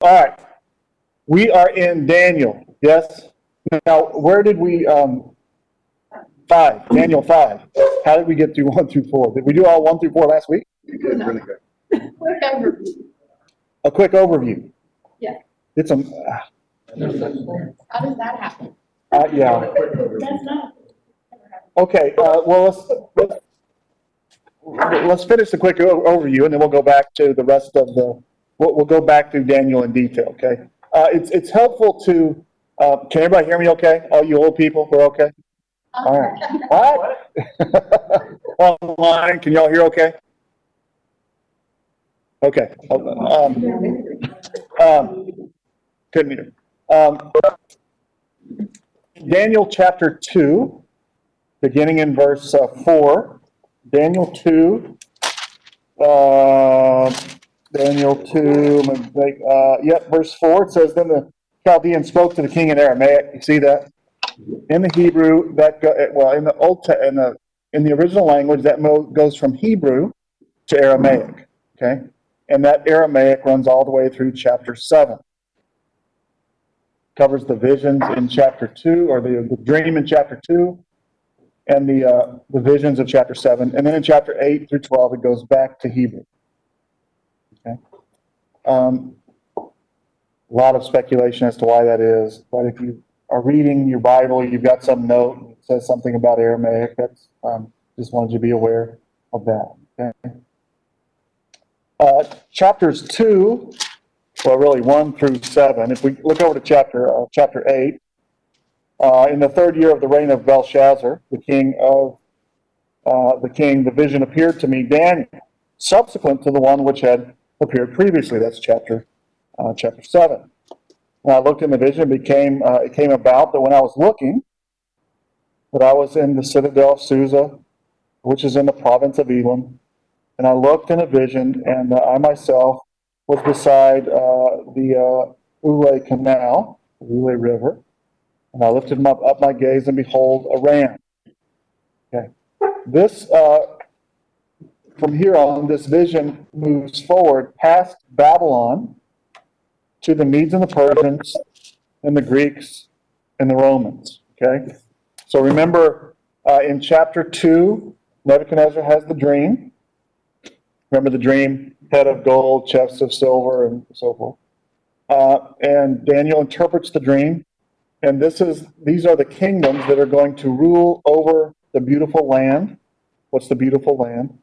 All right. We are in Daniel. Yes? Now, where did we, um, five, Daniel five. How did we get through one through four? Did we do all one through four last week? You did really good. Quick overview. A quick overview. Yeah. It's a, uh, How does that happen? uh, yeah. That's not. Okay, uh, well, let's, let's, let's finish the quick o- overview and then we'll go back to the rest of the, we'll, we'll go back through Daniel in detail, okay? Uh, it's, it's helpful to, uh, can everybody hear me okay? All you old people, we're okay? All right. What? Online, can y'all hear okay? Okay, um, um, couldn't hear. Um, Daniel chapter two, beginning in verse uh, four. Daniel two, uh, Daniel two, I'm gonna make, uh, yep, verse four, it says, then the Chaldean spoke to the king in Aramaic, you see that? In the Hebrew, that, go- eh, well, in the Old, Te- in the, in the original language, that goes from Hebrew to Aramaic, okay? And that Aramaic runs all the way through chapter seven. Covers the visions in chapter two, or the, the dream in chapter two, and the, uh, the visions of chapter seven. And then in chapter eight through twelve, it goes back to Hebrew. Um, a lot of speculation as to why that is, but if you are reading your Bible, you've got some note that says something about Aramaic, that's, um, just wanted you to be aware of that, okay? Uh, chapters two, well, really one through seven, if we look over to chapter, uh, chapter eight, uh, in the third year of the reign of Belshazzar, the king of, uh, the king, the vision appeared to me, Daniel, subsequent to the one which had appeared previously, that's chapter, uh, chapter seven. When I looked in the vision, it became, uh, it came about that when I was looking, that I was in the citadel of Susa, which is in the province of Elam, and I looked in a vision, and uh, I myself was beside uh, the uh, Ulai Canal, the Ulai River, and I lifted my, up my gaze, and behold, a ram. Okay, this uh, from here on, this vision moves forward past Babylon to the Medes and the Persians, and the Greeks and the Romans. Okay, so remember uh, in chapter two, Nebuchadnezzar has the dream. Remember the dream, head of gold, chests of silver, and so forth. Uh, and Daniel interprets the dream, and this is these are the kingdoms that are going to rule over the beautiful land. What's the beautiful land?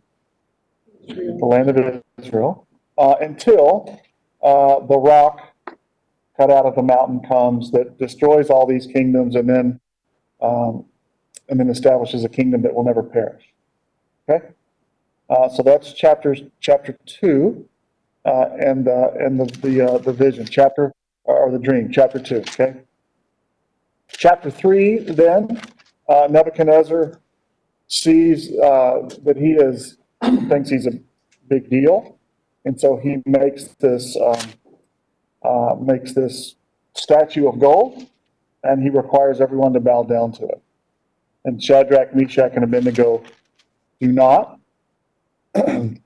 The land of Israel. Uh, until uh, the rock cut out of the mountain comes that destroys all these kingdoms, and then um, and then establishes a kingdom that will never perish. Okay. Uh, so that's chapters, chapter two, uh, and, and the, the, uh, the vision, chapter, or the dream, chapter two, okay? Chapter three, then, uh, Nebuchadnezzar sees, that he is, thinks he's a big deal, and so he makes this, um, uh, makes this statue of gold, and he requires everyone to bow down to it. And Shadrach, Meshach, and Abednego do not.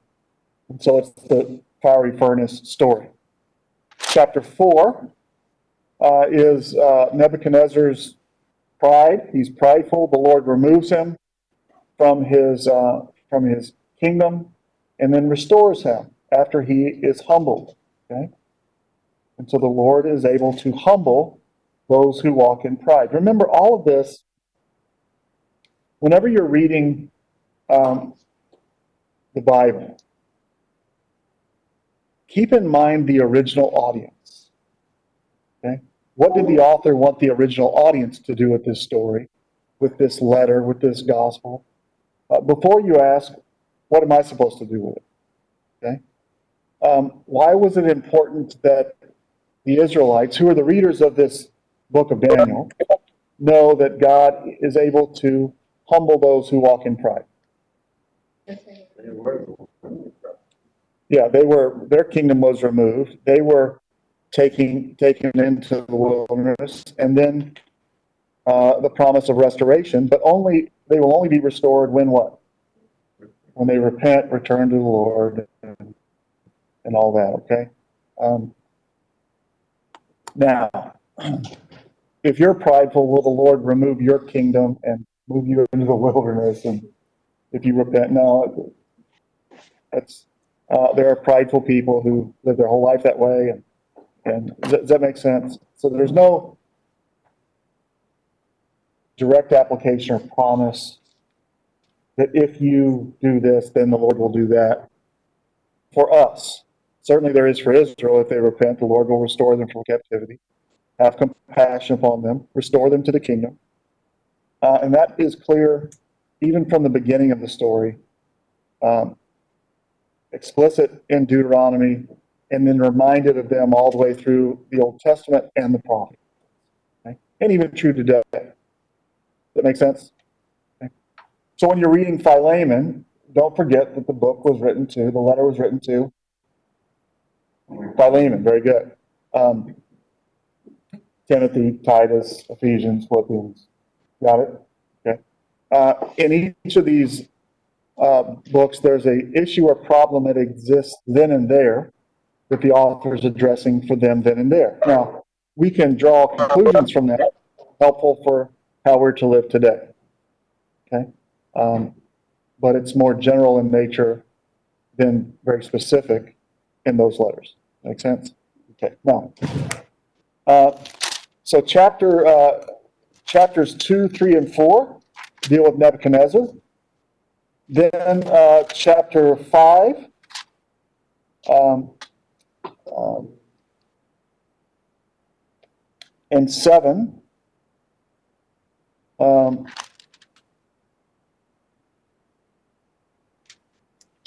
And so it's the fiery furnace story. Chapter four uh, is uh, Nebuchadnezzar's pride. He's prideful. The Lord removes him from his uh, from his kingdom, and then restores him after he is humbled. Okay, and so the Lord is able to humble those who walk in pride. Remember all of this. Whenever you're reading um, the Bible, keep in mind the original audience. Okay? What did the author want the original audience to do with this story, with this letter, with this gospel? Uh, before you ask, what am I supposed to do with it? Okay? Um, why was it important that the Israelites, who are the readers of this book of Daniel, know that God is able to humble those who walk in pride? Yeah, they were, their kingdom was removed. They were taking, taken into the wilderness, and then uh, the promise of restoration, but only, they will only be restored when what? When they repent, return to the Lord, and, and all that, okay? Um, Now, if you're prideful, will the Lord remove your kingdom and move you into the wilderness and if you repent? No, that's, uh, there are prideful people who live their whole life that way and, and does does that make sense? So there's no direct application or promise that if you do this, then the Lord will do that for us. Certainly there is for Israel. If they repent, the Lord will restore them from captivity, have compassion upon them, restore them to the kingdom. Uh, and that is clear even from the beginning of the story. Um, explicit in Deuteronomy, and then reminded of them all the way through the Old Testament and the prophets. Okay? And even true today. Does that make sense? So when you're reading Philemon, don't forget that the book was written to, the letter was written to Philemon, very good. Um, Timothy, Titus, Ephesians, Philippians. Got it? Okay. Uh, in each of these uh, books, there's a issue or problem that exists then and there that the author is addressing for them then and there. Now, we can draw conclusions from that, helpful for how we're to live today. Okay? Um, but it's more general in nature than very specific in those letters. Make sense? Okay, now, uh, so chapter, uh, chapters two, three, and four deal with Nebuchadnezzar. Then, uh, chapter five, um, um, and seven, um,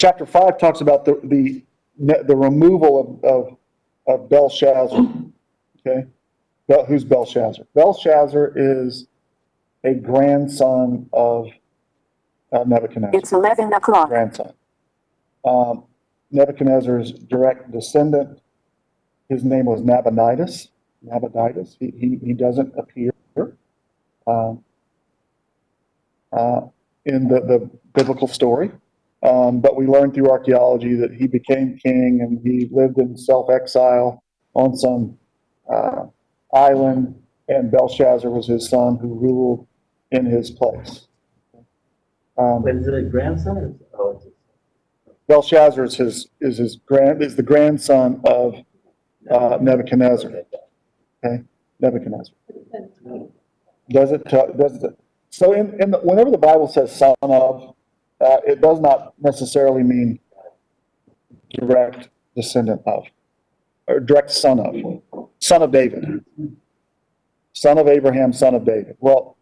chapter five talks about the, the, the removal of, of, of Belshazzar. Okay? Bel- Who's Belshazzar? Belshazzar is a grandson of uh, Nebuchadnezzar It's 11 o'clock. grandson. Um, Nebuchadnezzar's direct descendant, his name was Nabonidus. Nabonidus, he, he, he doesn't appear um, uh, in the, the biblical story. Um, but we learned through archaeology that he became king and he lived in self-exile on some uh, island, and Belshazzar was his son who ruled in his place. Um, Wait, is it a grandson or? is Oh, Belshazzar is his, is his grand, is the grandson of uh, Nebuchadnezzar, Okay. Nebuchadnezzar. Does it, tell- does it, so in, in, the- whenever the Bible says son of, uh, it does not necessarily mean direct descendant of, or direct son of, son of David. Son of Abraham, son of David. Well,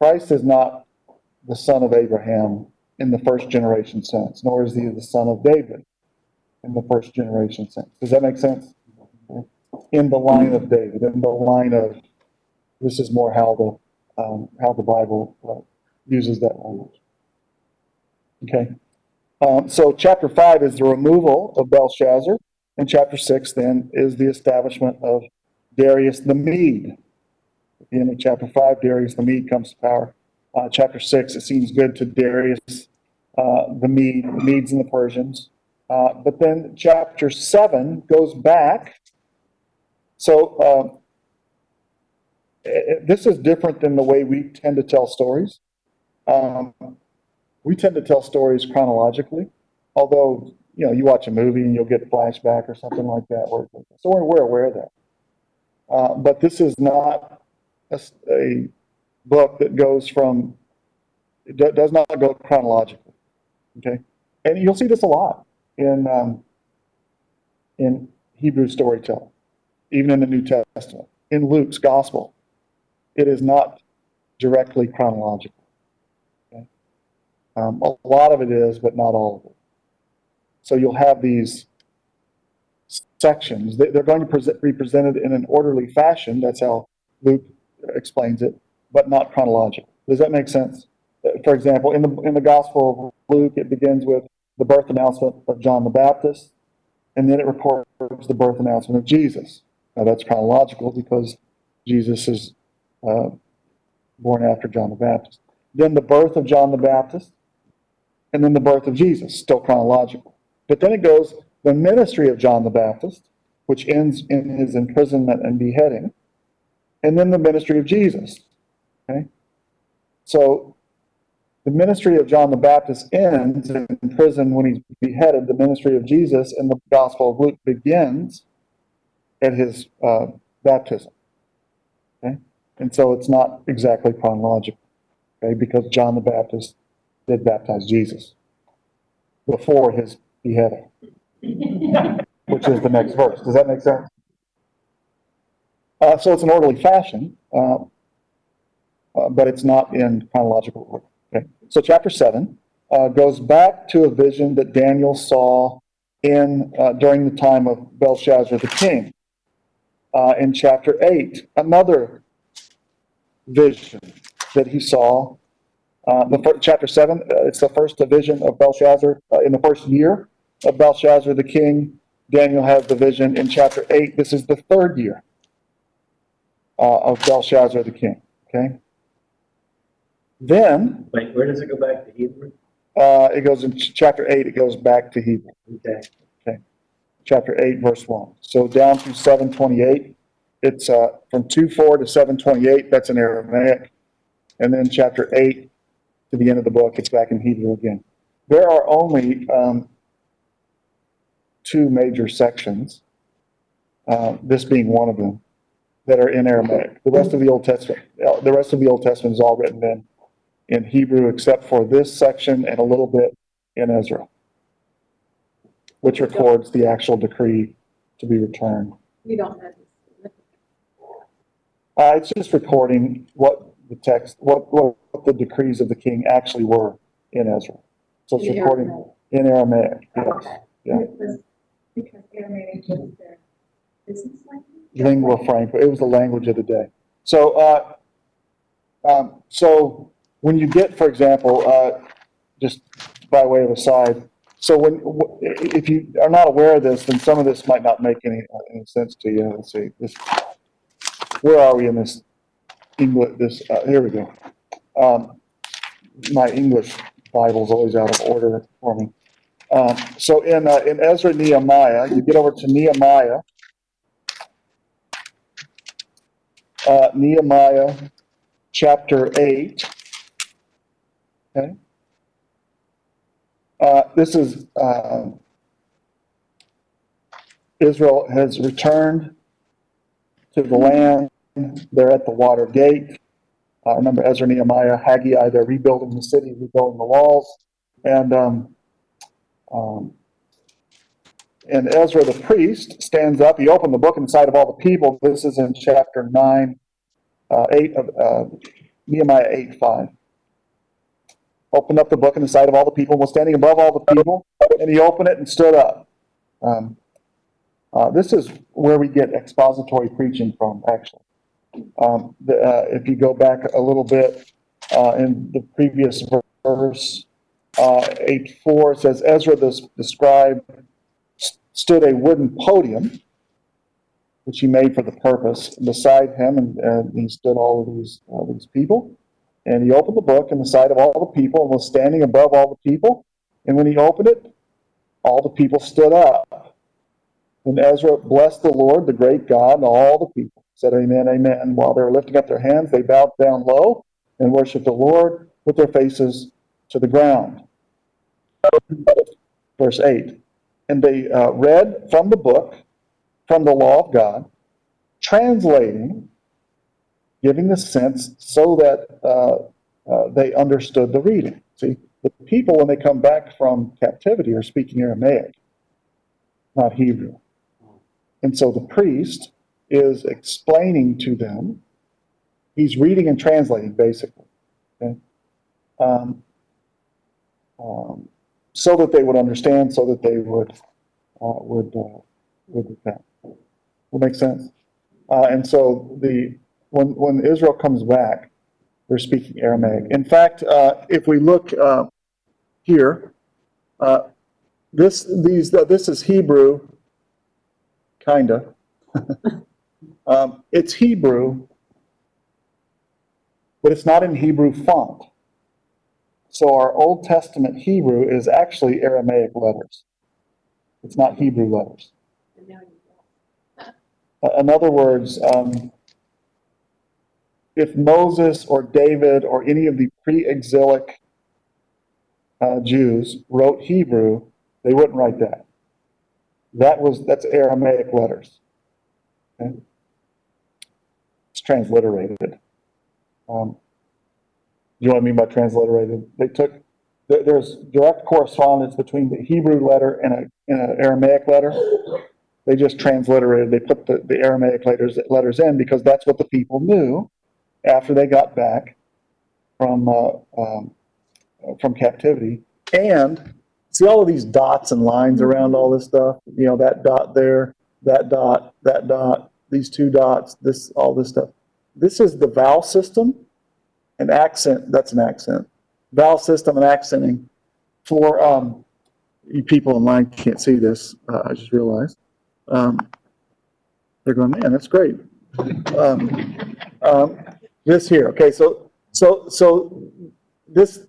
Christ is not the son of Abraham in the first generation sense, nor is he the son of David in the first generation sense. Does that make sense? In the line of David, in the line of, this is more how the, um, how the Bible uh, uses that language. Okay. Um, so chapter five is the removal of Belshazzar, and chapter six then is the establishment of Darius the Mede. At the end of chapter five, Darius the Mede comes to power. Uh, chapter six, it seems good to Darius, uh, the Mede, the Medes and the Persians. Uh, but then chapter seven goes back. So, um, eh, eh, this is different than the way we tend to tell stories. Um, we tend to tell stories chronologically, although, you know, you watch a movie and you'll get flashback or something like that. So we're, we're aware of that. Uh, but this is not a book that goes from, it do- does not go chronologically. Okay? And you'll see this a lot in, um, in Hebrew storytelling, even in the New Testament, in Luke's gospel. It is not directly chronological. Um, a lot of it is, but not all of it. So you'll have these sections. They- They're going to be presented in an orderly fashion. That's how Luke explains it, but not chronological. Does that make sense? Uh, For example, in the, in the Gospel of Luke, it begins with the birth announcement of John the Baptist, and then it records the birth announcement of Jesus. Now, that's chronological because Jesus is uh, born after John the Baptist. Then the birth of John the Baptist, and then the birth of Jesus, still chronological. But then it goes the ministry of John the Baptist, which ends in his imprisonment and beheading, and then the ministry of Jesus. Okay? So the ministry of John the Baptist ends in prison when he's beheaded. The ministry of Jesus in the Gospel of Luke begins at his uh, baptism. Okay? And so it's not exactly chronological, okay? Because John the Baptist did baptize Jesus before his beheading, which is the next verse. Does that make sense? Uh, so it's an orderly fashion, uh, uh, but it's not in chronological order. Okay? So chapter 7 uh, goes back to a vision that Daniel saw in uh, during the time of Belshazzar the king. Uh, in chapter 8, another vision that he saw. Uh, the fir- chapter 7, uh, it's the first vision of Belshazzar uh, in the first year of Belshazzar the king. Daniel has the vision in chapter 8. This is the third year uh, of Belshazzar the king. Okay? Then Wait, where does it go back to Hebrew? uh, it goes in ch- chapter 8, it goes back to Hebrew. Okay. Okay. Chapter 8, verse 1. So down through 728, it's uh, from 2 4 to 728, that's in Aramaic. And then chapter 8 to the end of the book, it's back in Hebrew again. There are only um, two major sections, uh, this being one of them, that are in Aramaic. The rest of the Old Testament, uh, the rest of the Old Testament is all written in, in Hebrew, except for this section and a little bit in Ezra which records the actual decree to be returned. You don't have. Uh, it's just recording what the text, what, what the decrees of the king actually were in Ezra. So it's In recording Aramaic. in Aramaic, yes. Okay. Yeah. It was Because Aramaic was their business language? Lingua franca, it was the language of the day. So, uh, um, so when you get, for example, uh, just by way of aside, so when, if you are not aware of this, then some of this might not make any, any sense to you. Let's see, this, where are we in this English, this, uh, here we go. Um, my English Bible's always out of order for me. Um, so in, uh, in Ezra Nehemiah, you get over to Nehemiah, uh, Nehemiah chapter 8. Okay. Uh, this is, uh, Israel has returned to the land. They're at the water gate. Uh, remember Ezra, Nehemiah, Haggai, they're rebuilding the city, rebuilding the walls. And, um, um, and Ezra the priest stands up. He opened the book in sight of all the people. This is in chapter 9, uh, 8 of uh, Nehemiah 8 5. Opened up the book in the sight of all the people, was standing above all the people, and he opened it and stood up. Um, uh, this is where we get expository preaching from, actually. Um, the, uh, if you go back a little bit uh, in the previous verse, uh, 8 4 says, Ezra the, the scribe stood a wooden podium, which he made for the purpose, beside him, and, and he stood all of these, all these people. And he opened the book in the sight of all the people and was standing above all the people. And when he opened it, all the people stood up. And Ezra blessed the Lord, the great God, and all the people said, Amen, Amen. And while they were lifting up their hands, they bowed down low and worshiped the Lord with their faces to the ground. Verse 8 And they uh, read from the book, from the law of God, translating, giving the sense so that uh, uh, they understood the reading. See, the people, when they come back from captivity, are speaking Aramaic, not Hebrew. And so the priest is explaining to them, he's reading and translating, basically. Okay? Um, um, so that they would understand, so that they would, uh, would, uh, would repent. Make sense? Uh, and so the, when, when Israel comes back, they're speaking Aramaic. In fact, uh, if we look, uh, here, uh, this, these, this is Hebrew, kinda. Um, it's Hebrew, but it's not in Hebrew font. So our Old Testament Hebrew is actually Aramaic letters. It's not Hebrew letters. Uh, In other words, um, if Moses or David or any of the pre-exilic uh, Jews wrote Hebrew, they wouldn't write that. That was, that's Aramaic letters. Okay? Transliterated. Um, you know what I mean by transliterated? They took, there, there's direct correspondence between the Hebrew letter and a, and an Aramaic letter. They just transliterated, they put the, the Aramaic letters, letters in because that's what the people knew after they got back from, uh, um, from captivity. And see all of these dots and lines around all this stuff? You know, that dot there, that dot, that dot, these two dots, this, all this stuff. This is the vowel system and accent, that's an accent. Vowel system and accenting for, um, you people online can't see this, uh, I just realized. Um, they're going, man, that's great. Um, um, this here, okay, so, so, so this,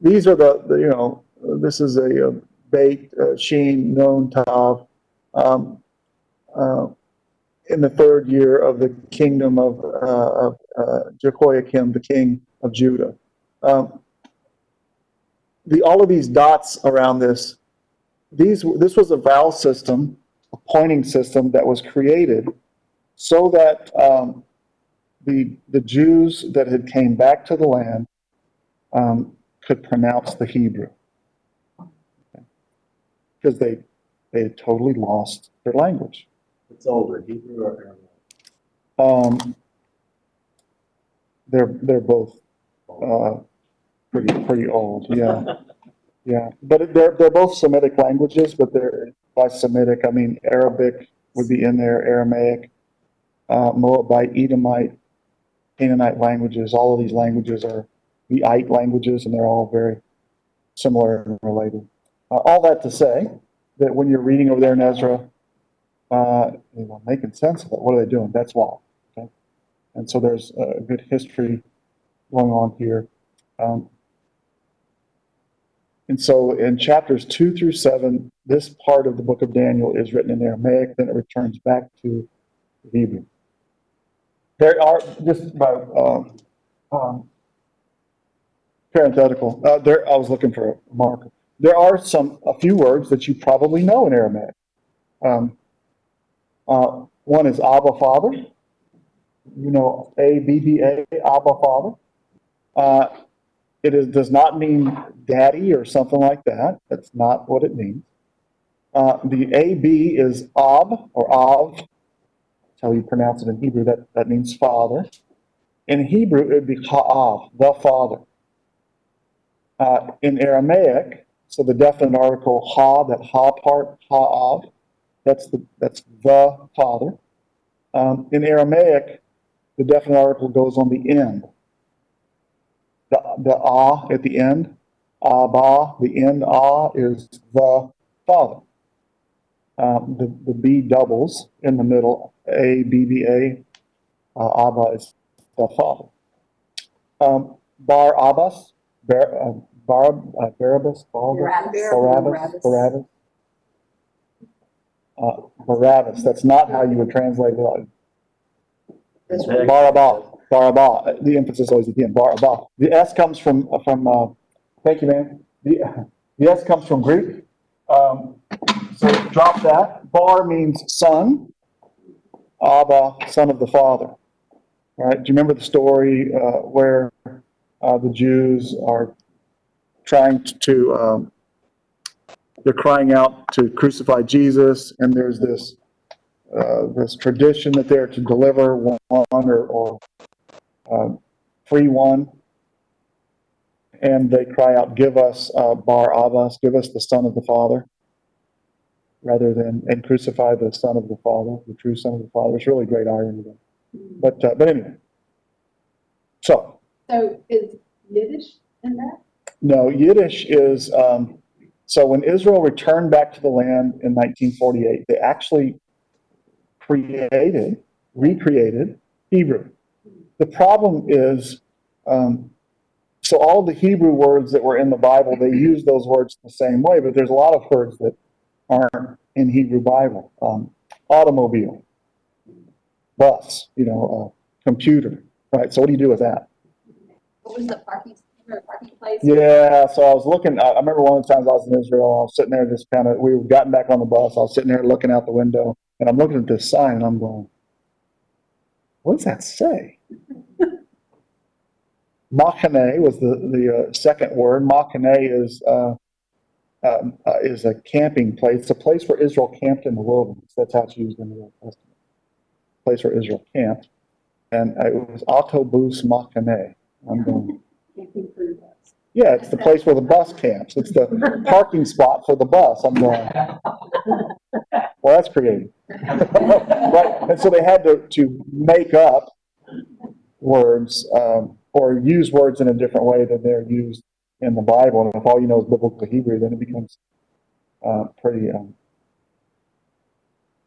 these are the, the, you know, this is a uh, bait, uh, sheen, known, tav. Um, uh, in the third year of the kingdom of, uh, of, uh, Jehoiakim, the king of Judah. Um, the, all of these dots around this, these, this was a vowel system, a pointing system that was created so that, um, the, the Jews that had came back to the land, um, could pronounce the Hebrew. Because they, they had totally lost their language. It's older, Hebrew or Aramaic? Um, they're, they're both, uh, pretty, pretty old, yeah. Yeah, but they're, they're both Semitic languages, but they're, by Semitic, I mean Arabic would be in there, Aramaic, uh, Moabite, Edomite, Canaanite languages, all of these languages are the Ite languages, and they're all very similar and related. Uh, all that to say, that when you're reading over there in Ezra, uh, you know, making sense of it, what are they doing? That's why, okay? And so there's a good history going on here. Um, and so in chapters two through seven, this part of the book of Daniel is written in Aramaic, then it returns back to Hebrew. There are, just by, um, um, parenthetical, uh, there, I was looking for a marker. There are some, a few words that you probably know in Aramaic. Um, uh, one is Abba Father. You know, A B B A, Abba Father. Uh, it is, does not mean daddy or something like that. That's not what it means. Uh, the AB is Ab or Av. That's how you pronounce it in Hebrew. That, that means father. In Hebrew, it would be Ha'av, the father. Uh, in Aramaic, so the definite article Ha, that Ha part, Ha'av, that's the, that's the father. Um, in Aramaic, the definite article goes on the end. The, the ah at the end, Abba, the end ah is the father. Um, the, the B doubles in the middle, A, B, B, A, uh, Abba is the father. Um, Bar Abbas, Bar, uh, Bar, uh, Barabbas, Barabbas, Barabbas, Barabbas. Uh, Barabbas, that's not how you would translate it. Barabah, Barabah, the emphasis always at the end, Barabah. The S comes from, from, uh, thank you, man. The, the S comes from Greek. Um, so drop that. Bar means son. Abba, son of the father. All right, do you remember the story, uh, where, uh, the Jews are trying to, um, they're crying out to crucify Jesus, and there's this, uh, this tradition that they're to deliver one or, or um, free one. And they cry out, give us uh, Bar Abbas, give us the son of the Father, rather than, and crucify the son of the Father, the true son of the Father. It's really great irony there. But, uh, but anyway. So, So is Yiddish in that? no, Yiddish is, um, so when Israel returned back to the land in 1948, they actually created, recreated Hebrew. The problem is, um, so all the Hebrew words that were in the Bible, they use those words the same way, but there's a lot of words that aren't in Hebrew Bible. Um, automobile, bus, you know, a computer, right? So what do you do with that? What was the parking, remember the parking place? Yeah, so I was looking, I, I remember one of the times I was in Israel, I was sitting there just kind of, we were gotten back on the bus, I was sitting there looking out the window, and I'm looking at this sign, and I'm going, what does that say? Machane was the, the uh, second word. Machane is, uh, um, uh, is a camping place. It's a place where Israel camped in the wilderness. That's how it's used in the Old Testament. Place where Israel camped. And uh, it was Autobus Machane. I'm going, yeah, it's the place where the bus camps. It's the parking spot for the bus. I'm going, well, that's creative. Right, and so they had to, to make up words, um, or use words in a different way than they're used in the Bible. And if all you know is biblical Hebrew, then it becomes, uh, pretty, um,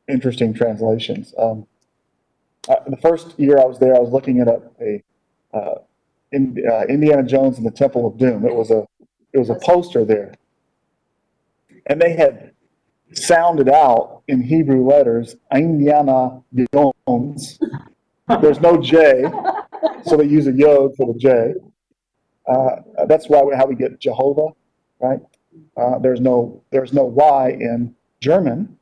interesting translations. Um, uh, the first year I was there, I was looking at a, a, uh, in, uh, Indiana Jones and the Temple of Doom. It was a, it was a poster there. And they had sounded out in Hebrew letters, Indiana Jones. There's no J, so they use a yod for the J. Uh, that's why we, how we get Jehovah, right? Uh, there's no there's no Y in German,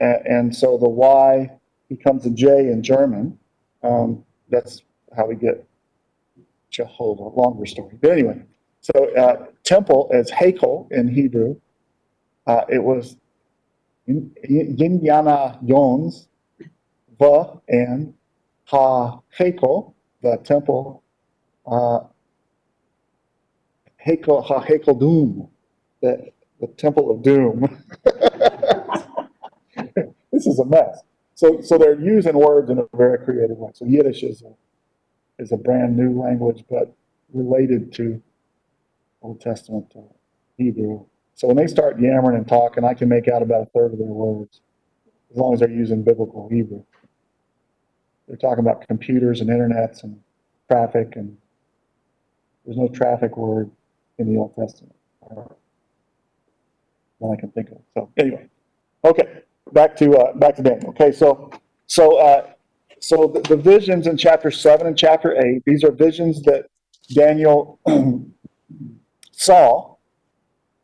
and, and so the Y becomes a J in German. Um, that's how we get Jehovah. Longer story, but anyway. So uh, temple is Hakel in Hebrew. Uh, it was Indiana Yons, the and Ha Hakel, the temple, uh, Hakel Ha Hakel Doom, the the temple of doom. this is a mess. So so they're using words in a very creative way. So Yiddish is a is a brand new language, but related to Old Testament uh, Hebrew. So when they start yammering and talking, I can make out about a third of their words, as long as they're using biblical Hebrew. They're talking about computers and internets and traffic, and there's no traffic word in the Old Testament. That I can think of. So anyway, okay, back to uh, back to Daniel. Okay, so so uh, so the, the visions in chapter seven and chapter eight. These are visions that Daniel saw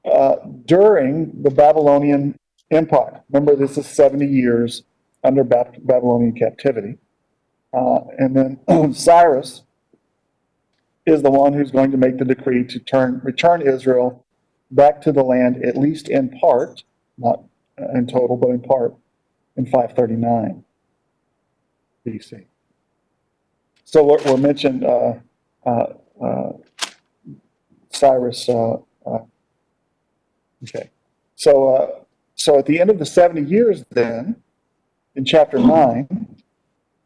uh, during the Babylonian Empire. Remember, this is 70 years under Bab- Babylonian captivity. Uh, and then Cyrus is the one who's going to make the decree to turn, return Israel back to the land, at least in part, not in total, but in part, in 539 BC. So we're, we're mentioned uh, uh, uh, Cyrus. Uh, uh, okay, so so at the end of the 70 years, then in chapter nine,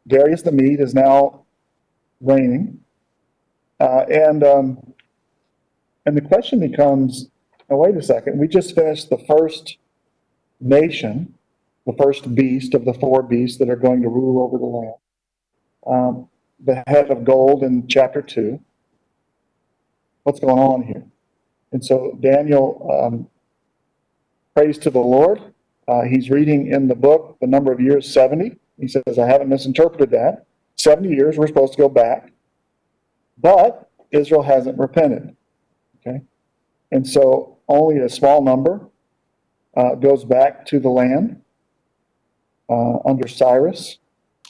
Darius the Mede is now reigning, and um, and the question becomes: oh, wait a second, we just finished the first nation, the first beast of the four beasts that are going to rule over the land. Um, the head of gold in chapter two. What's going on here? And so Daniel um, prays to the Lord. Uh, he's reading in the book the number of years 70. He says, I haven't misinterpreted that. 70 years, we're supposed to go back. But Israel hasn't repented. Okay? And so only a small number uh, goes back to the land uh, under Cyrus,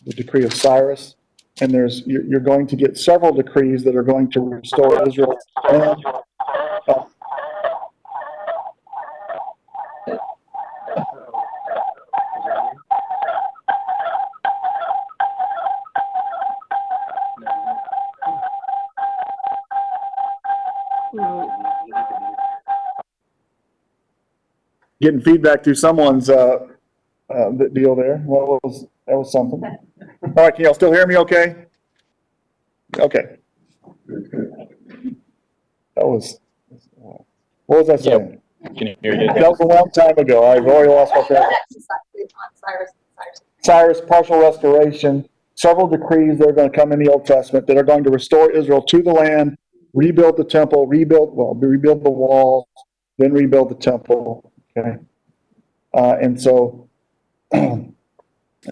the decree of Cyrus. And there's you're, going to get several decrees that are going to restore Israel. Uh, getting feedback through someone's uh, uh, deal there. What was that? Was something. All right, can y'all still hear me? Okay. Okay. That was. What was I saying? Can you hear you? That was a long time ago. I've already lost my track. Cyrus, Cyrus. Cyrus, partial restoration, several decrees that are going to come in the Old Testament that are going to restore Israel to the land, rebuild the temple, rebuild, well, rebuild the walls, then rebuild the temple. Okay. Uh, and so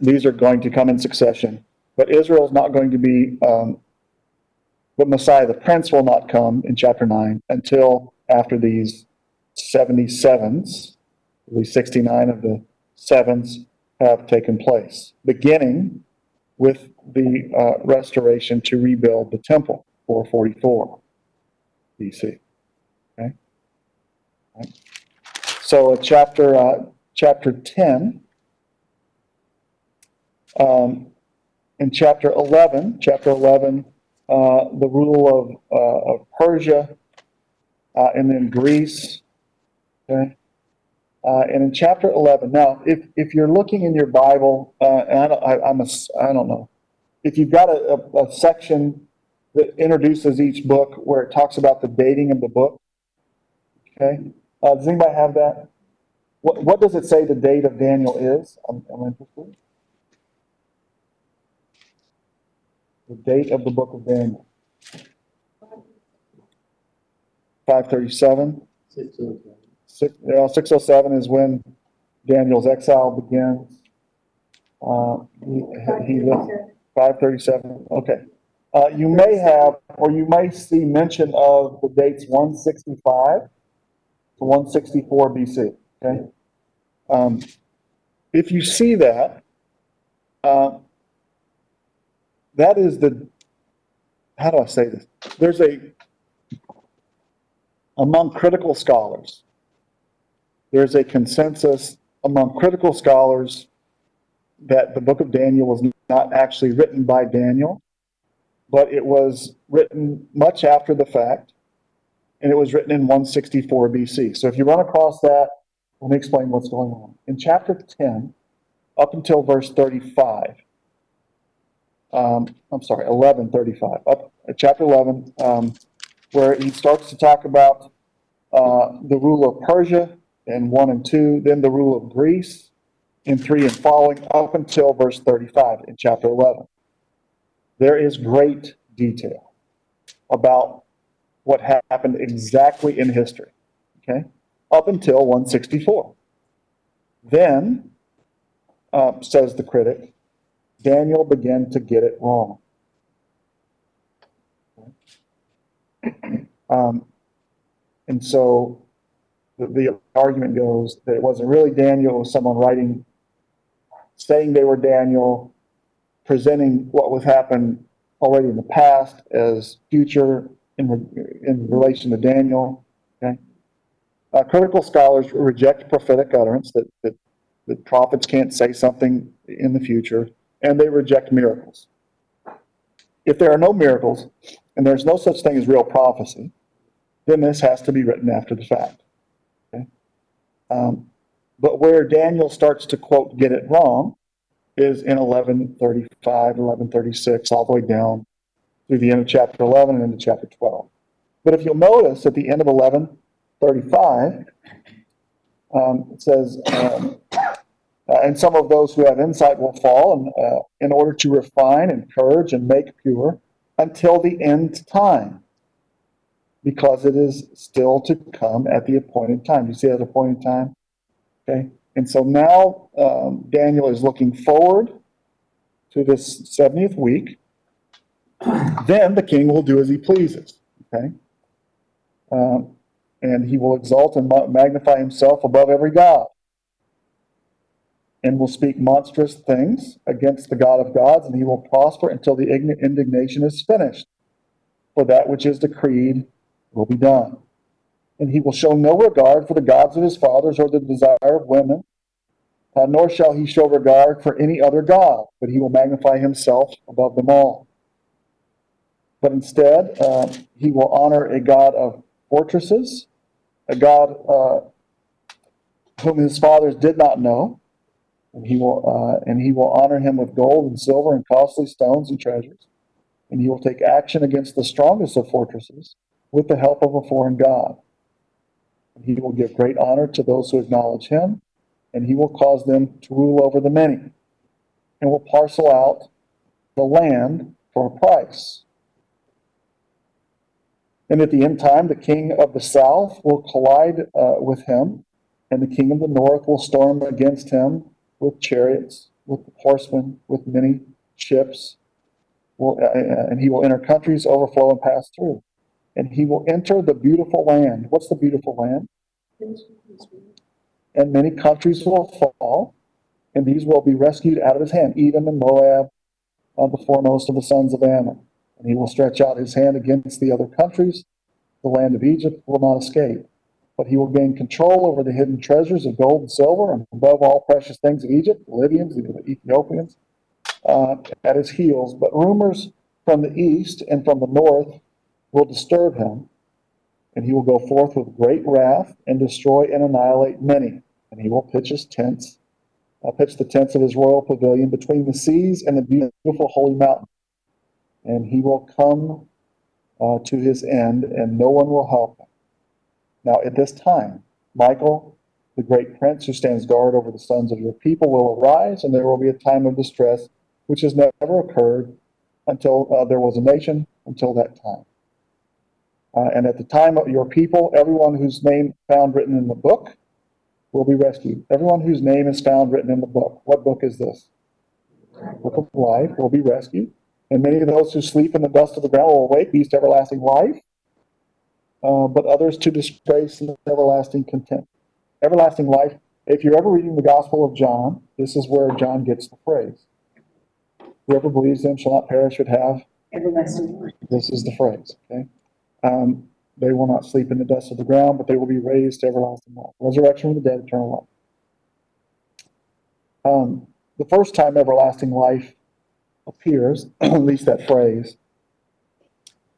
these are going to come in succession. But Israel is not going to be, um, but Messiah the Prince will not come in chapter 9 until after these 77s, at least 69 of the sevens have taken place, beginning with the uh, restoration to rebuild the temple, 444 BC. Okay? Right. So uh, chapter, uh, chapter 10, um, in chapter 11, chapter 11, uh, the rule of, uh, of Persia, uh, and then Greece, okay? Uh, and in chapter 11, now, if, if you're looking in your Bible, uh, and I don't, I, I'm a, I don't know, if you've got a, a, a section that introduces each book where it talks about the dating of the book, okay? Uh, does anybody have that? What, what does it say the date of Daniel is? I'm, I'm interested. The date of the book of Daniel. 537. Six oh seven. Six, uh, 607 is when Daniel's exile begins. Uh, he, he lived, 537, okay. Uh, you may have, or you may see mention of the dates 165 to 164 BC, okay? Um, if you see that, uh, that is the, how do I say this? There's a, among critical scholars, there's a consensus among critical scholars that the book of Daniel was not actually written by Daniel, but it was written much after the fact, and it was written in 164 BC. So if you run across that, let me explain what's going on. In chapter 10, up until verse 35, um, I'm sorry, 1135, up at chapter 11, um, where he starts to talk about uh, the rule of Persia in 1 and 2, then the rule of Greece in 3 and following, up until verse 35 in chapter 11. There is great detail about what happened exactly in history, okay? Up until 164. Then, uh, says the critic, Daniel began to get it wrong. Um, and so the, the argument goes that it wasn't really Daniel, it was someone writing, saying they were Daniel, presenting what was happened already in the past as future in, in relation to Daniel. Okay? Uh, critical scholars reject prophetic utterance that, that, that prophets can't say something in the future, and they reject miracles. If there are no miracles, and there's no such thing as real prophecy, then this has to be written after the fact. Okay? Um, but where Daniel starts to quote, get it wrong, is in 1135, 1136, all the way down through the end of chapter 11 and into chapter 12. But if you'll notice at the end of 1135, um, it says, um, uh, and some of those who have insight will fall and, uh, in order to refine, encourage, and make pure until the end time, because it is still to come at the appointed time. You see that appointed time? Okay, and so now um, Daniel is looking forward to this 70th week. Then the king will do as he pleases. Okay, um, and he will exalt and magnify himself above every god, and will speak monstrous things against the God of gods, and he will prosper until the ign- indignation is finished. For that which is decreed will be done. And he will show no regard for the gods of his fathers or the desire of women, uh, nor shall he show regard for any other God, but he will magnify himself above them all. But instead, uh, he will honor a God of fortresses, a God uh, whom his fathers did not know, and he will uh, and he will honor him with gold and silver and costly stones and treasures, and he will take action against the strongest of fortresses with the help of a foreign god. And he will give great honor to those who acknowledge him, and he will cause them to rule over the many, and will parcel out the land for a price. And at the end time, the king of the south will collide uh, with him, and the king of the north will storm against him with chariots, with horsemen, with many ships. uh, uh, and he will enter countries, overflow, and pass through. And he will enter the beautiful land. What's the beautiful land? And many countries will fall, and these will be rescued out of his hand. Edom and Moab are the foremost of the sons of Ammon. And he will stretch out his hand against the other countries. The land of Egypt will not escape. But he will gain control over the hidden treasures of gold and silver, and above all precious things of Egypt, the Libyans, the Ethiopians, uh, at his heels. But rumors from the east and from the north will disturb him, and he will go forth with great wrath and destroy and annihilate many. And he will pitch his tents, uh, pitch the tents of his royal pavilion between the seas and the beautiful holy mountain. And he will come uh, to his end, and no one will help him. Now, at this time, Michael, the great prince who stands guard over the sons of your people, will arise, and there will be a time of distress which has never occurred until uh, there was a nation until that time. Uh, and at the time of your people, everyone whose name found written in the book will be rescued. Everyone whose name is found written in the book. What book is this? Book of life will be rescued. And many of those who sleep in the dust of the ground will awake, these to everlasting life. Uh, but others to disgrace and everlasting contempt. Everlasting life. If you're ever reading the Gospel of John, this is where John gets the phrase. Whoever believes them shall not perish but have everlasting life. this is the phrase, okay? Um, they will not sleep in the dust of the ground, but they will be raised to everlasting life. Resurrection from the dead, eternal life. Um, the first time everlasting life appears, at least that phrase,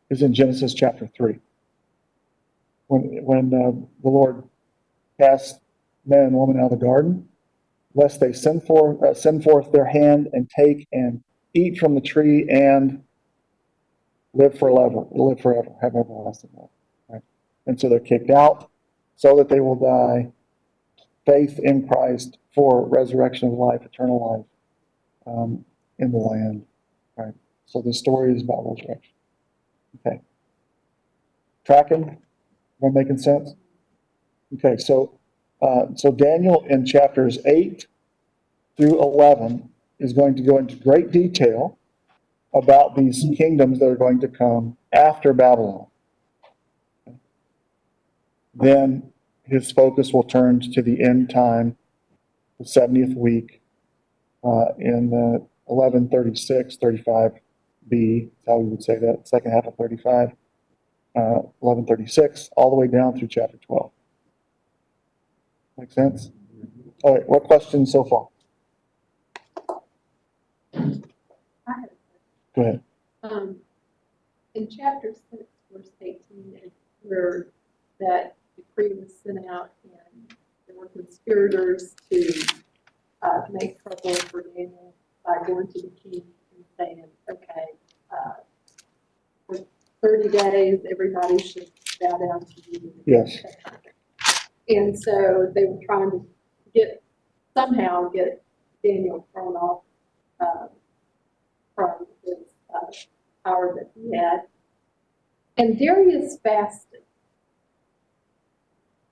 is in Genesis chapter 3. When, when uh, the Lord cast man and woman out of the garden, lest they send forth, uh, send forth their hand and take and eat from the tree and live forever, live forever, have everlasting life. Right? And so they're kicked out so that they will die. Faith in Christ for resurrection of life, eternal life um, in the land. Right? So the story is about resurrection. Okay. Tracking? Am I making sense? Okay, so uh, so Daniel in chapters 8 through 11 is going to go into great detail about these kingdoms that are going to come after Babylon. Then his focus will turn to the end time, the 70th week, uh, in uh, 1136, 35b, how we would say that, second half of 35, uh, 1136, all the way down through chapter 12. Make sense? All right, what questions so far? Go ahead. Um, in chapter six, verse eighteen, where that decree was sent out and there were conspirators to, uh, make trouble for Daniel by going to the king and saying, okay, uh, thirty days, everybody should bow down to you. Yes. And so they were trying to get, somehow get Daniel thrown off, uh, from his, uh, power that he had. And Darius fasted.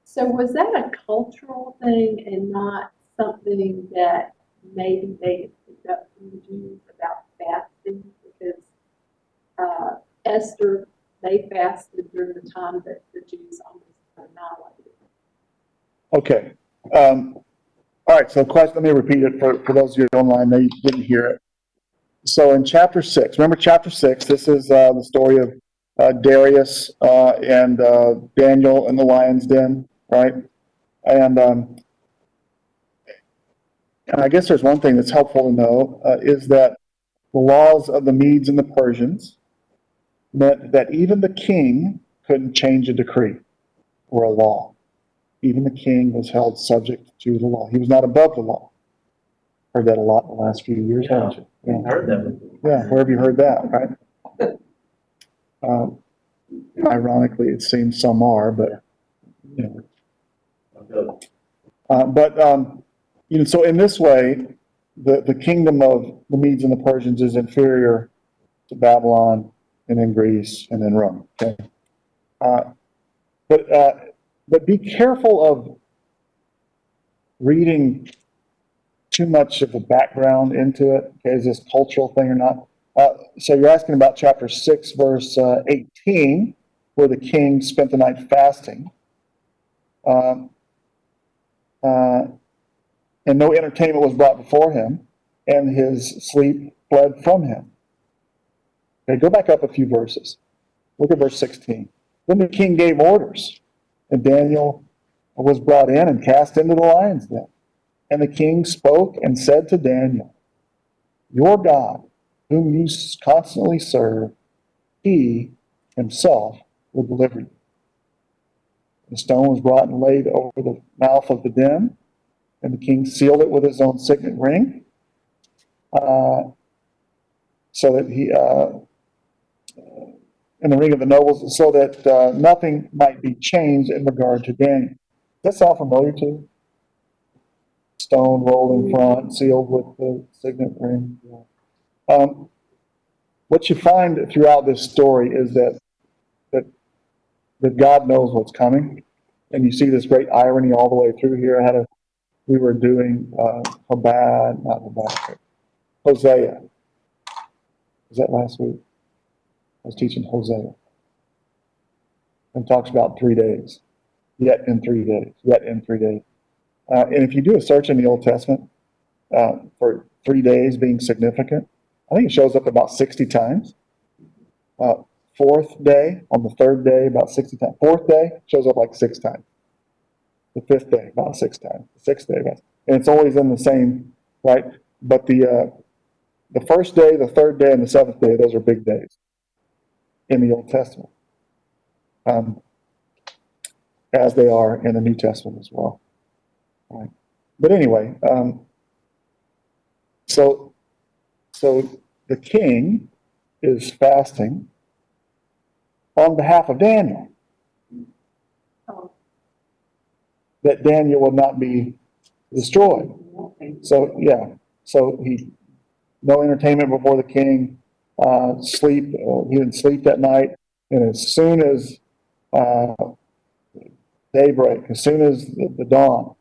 So was that a cultural thing and not something that maybe they had picked up from the Jews about fasting? Because, uh, Esther, they fasted during the time that the Jews almost annihilated. Okay. Um, all right, so question, let me repeat it for, for those of you online that didn't hear it. So in chapter six, remember chapter six, this is, uh, the story of, uh, Darius, uh, and, uh, Daniel in the lion's den, right? And, um, and I guess there's one thing that's helpful to know, uh, is that the laws of the Medes and the Persians meant that even the king couldn't change a decree or a law even the king was held subject to the law. He was not above the law. Heard that a lot in the last few years, haven't you? I Yeah, heard that yeah, where have you heard that, right? Um, Ironically, it seems some are, but, you know, uh, but, um, you know, so in this way, the, the kingdom of the Medes and the Persians is inferior to Babylon and then Greece and then Rome, okay? Uh, But, uh, but be careful of reading too much of a background into it, okay, is this cultural thing or not? Uh, so you're asking about chapter six, verse, uh, eighteen, where the king spent the night fasting. Um, uh, and no entertainment was brought before him, and his sleep fled from him. Okay, go back up a few verses. Look at verse sixteen. Then the king gave orders, and Daniel was brought in and cast into the lion's den. And the king spoke and said to Daniel, Your God, whom you constantly serve, he himself will deliver you. The stone was brought and laid over the mouth of the den, and the king sealed it with his own signet ring, uh, so that he, uh, in the ring of the nobles, so that uh, nothing might be changed in regard to Daniel. Does that sound familiar to you? Stone rolled in front, sealed with the signet ring. Um, what you find throughout this story is that that that God knows what's coming, and you see this great irony all the way through here. Had a we were doing uh, Habad, not Habad, Hosea. Was that last week? I was teaching Hosea, and talks about three days, yet in three days, yet in three days. Uh, and if you do a search in the Old Testament uh, for three days being significant, I think it shows up about 60 times. Uh, fourth day, on the third day, about 60 times. Fourth day shows up like six times. The fifth day, about six times. The sixth day, about, and it's always in the same, right? But the uh, the first day, the third day, and the seventh day, those are big days in the Old Testament, um, as they are in the New Testament as well. Right. But anyway, um, so so the king is fasting on behalf of Daniel, Oh, that Daniel will not be destroyed. So, yeah, so he, no entertainment before the king, uh, sleep, he didn't sleep that night. And as soon as, uh, daybreak, as soon as the, the dawn,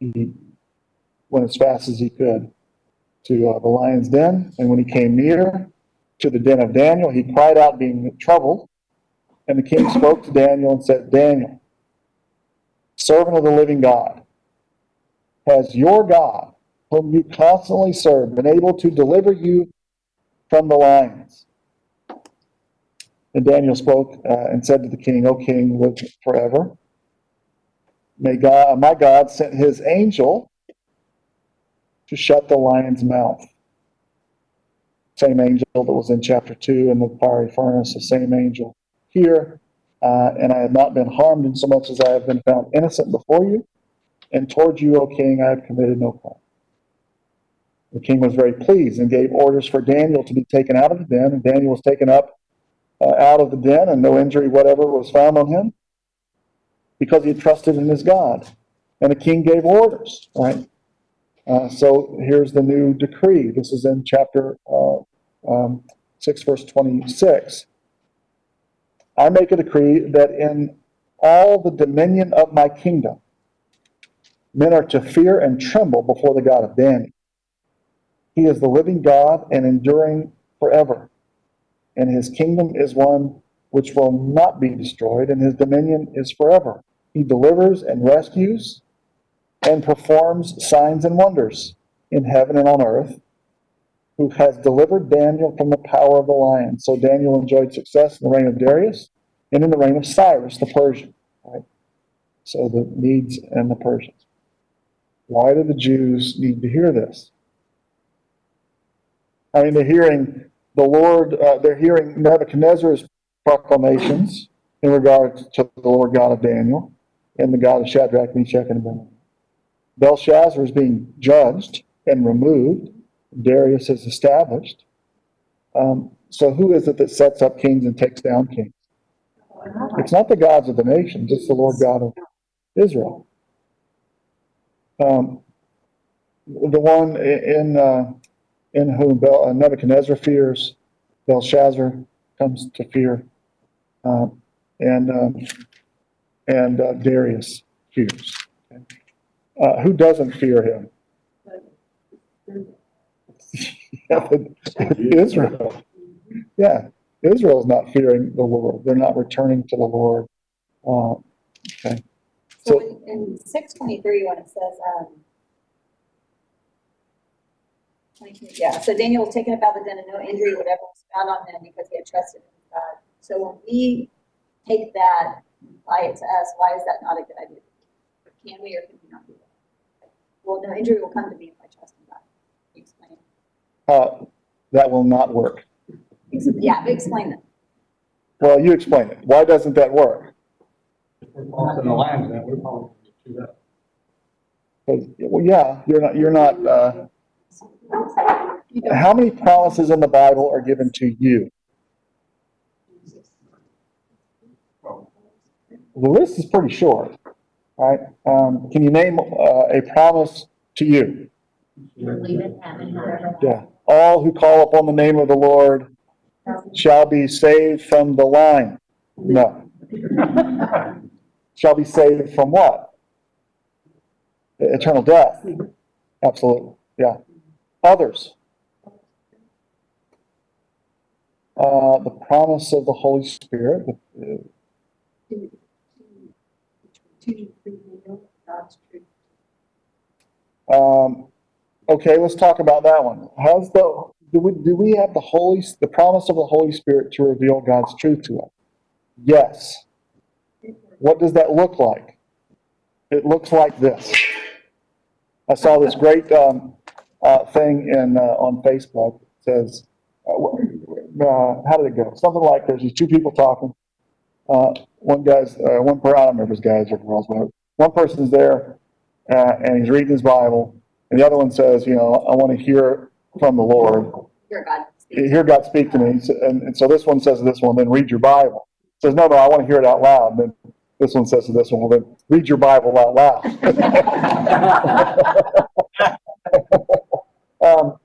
he went as fast as he could to uh, the lion's den. And when he came near to the den of Daniel, he cried out, being troubled. And the king spoke to Daniel and said, Daniel, servant of the living God, has your God, whom you constantly serve, been able to deliver you from the lions? And Daniel spoke uh, and said to the king, O king, live forever. May God, my God sent his angel to shut the lion's mouth. Same angel that was in chapter 2 in the fiery furnace, the same angel here. Uh, and I have not been harmed in so much as I have been found innocent before you. And toward you, O king, I have committed no crime. The king was very pleased and gave orders for Daniel to be taken out of the den. And Daniel was taken up uh, out of the den, and no injury whatever was found on him because he had trusted in his God. And the king gave orders, right? Uh, so here's the new decree. This is in chapter uh, um, 6, verse 26. I make a decree that in all the dominion of my kingdom, men are to fear and tremble before the God of Daniel. He is the living God and enduring forever. And his kingdom is one which will not be destroyed, and his dominion is forever. He delivers and rescues and performs signs and wonders in heaven and on earth, who has delivered Daniel from the power of the lion. So Daniel enjoyed success in the reign of Darius and in the reign of Cyrus the Persian. Right? So the Medes and the Persians. Why do the Jews need to hear this? I mean, they're hearing the Lord, uh, they're hearing Nebuchadnezzar's proclamations in regard to the Lord God of Daniel and the God of Shadrach, Meshach, and Abednego. Belshazzar is being judged and removed. Darius is established. Um, so who is it that sets up kings and takes down kings? It's not the gods of the nations, it's the Lord God of Israel. Um, the one in, uh, in whom Bel- uh, Nebuchadnezzar fears, Belshazzar comes to fear, um, and, um, and uh, Darius fears. Uh, who doesn't fear him? but- Israel. Yeah, Israel's not fearing the Lord. They're not returning to the Lord. Uh, okay. So So- in, in six twenty-three, when it says, um, 22 yeah, so Daniel was taken up about the den and no injury whatever was found on him because he had trusted in God. So when we take that, and apply it to us, why is that not a good idea? Can we or can we not do that? Well, no injury will come to me if I trust in God. Explain. Uh, that will not work. Yeah, explain that. Well, you explain it. Why doesn't that work? If we're crossing the line, then we're probably gonna get chewed well, yeah, you're not, you're not, uh, don't- how many promises in the Bible are given to you? The list is pretty short, right? Um, can you name, uh, a promise to you? Believe it, happen, however. Yeah. All who call upon the name of the Lord shall be saved from the line. No. Shall be saved from what? Eternal death. Absolutely, yeah. Others. Uh, the promise of the Holy Spirit, uh. Um, okay, let's talk about that one. Has the, do we, do we have the Holy, the promise of the Holy Spirit to reveal God's truth to us? Yes. What does that look like? It looks like this. I saw this great, um, uh, thing in, uh, on Facebook. It Says, uh, uh, how did it go? Something like there's these two people talking. Uh, one guy's, uh, one, per- I don't remember if it's guys or girls, but one person's there, uh, and he's reading his Bible, and the other one says, you know, I want to hear from the Lord. Hear God speak. Hear God speak to me. And, and so this one says to this one, then read your Bible. Says, no, no, I want to hear it out loud. And then this one says to this one, well, then read your Bible out loud. Um,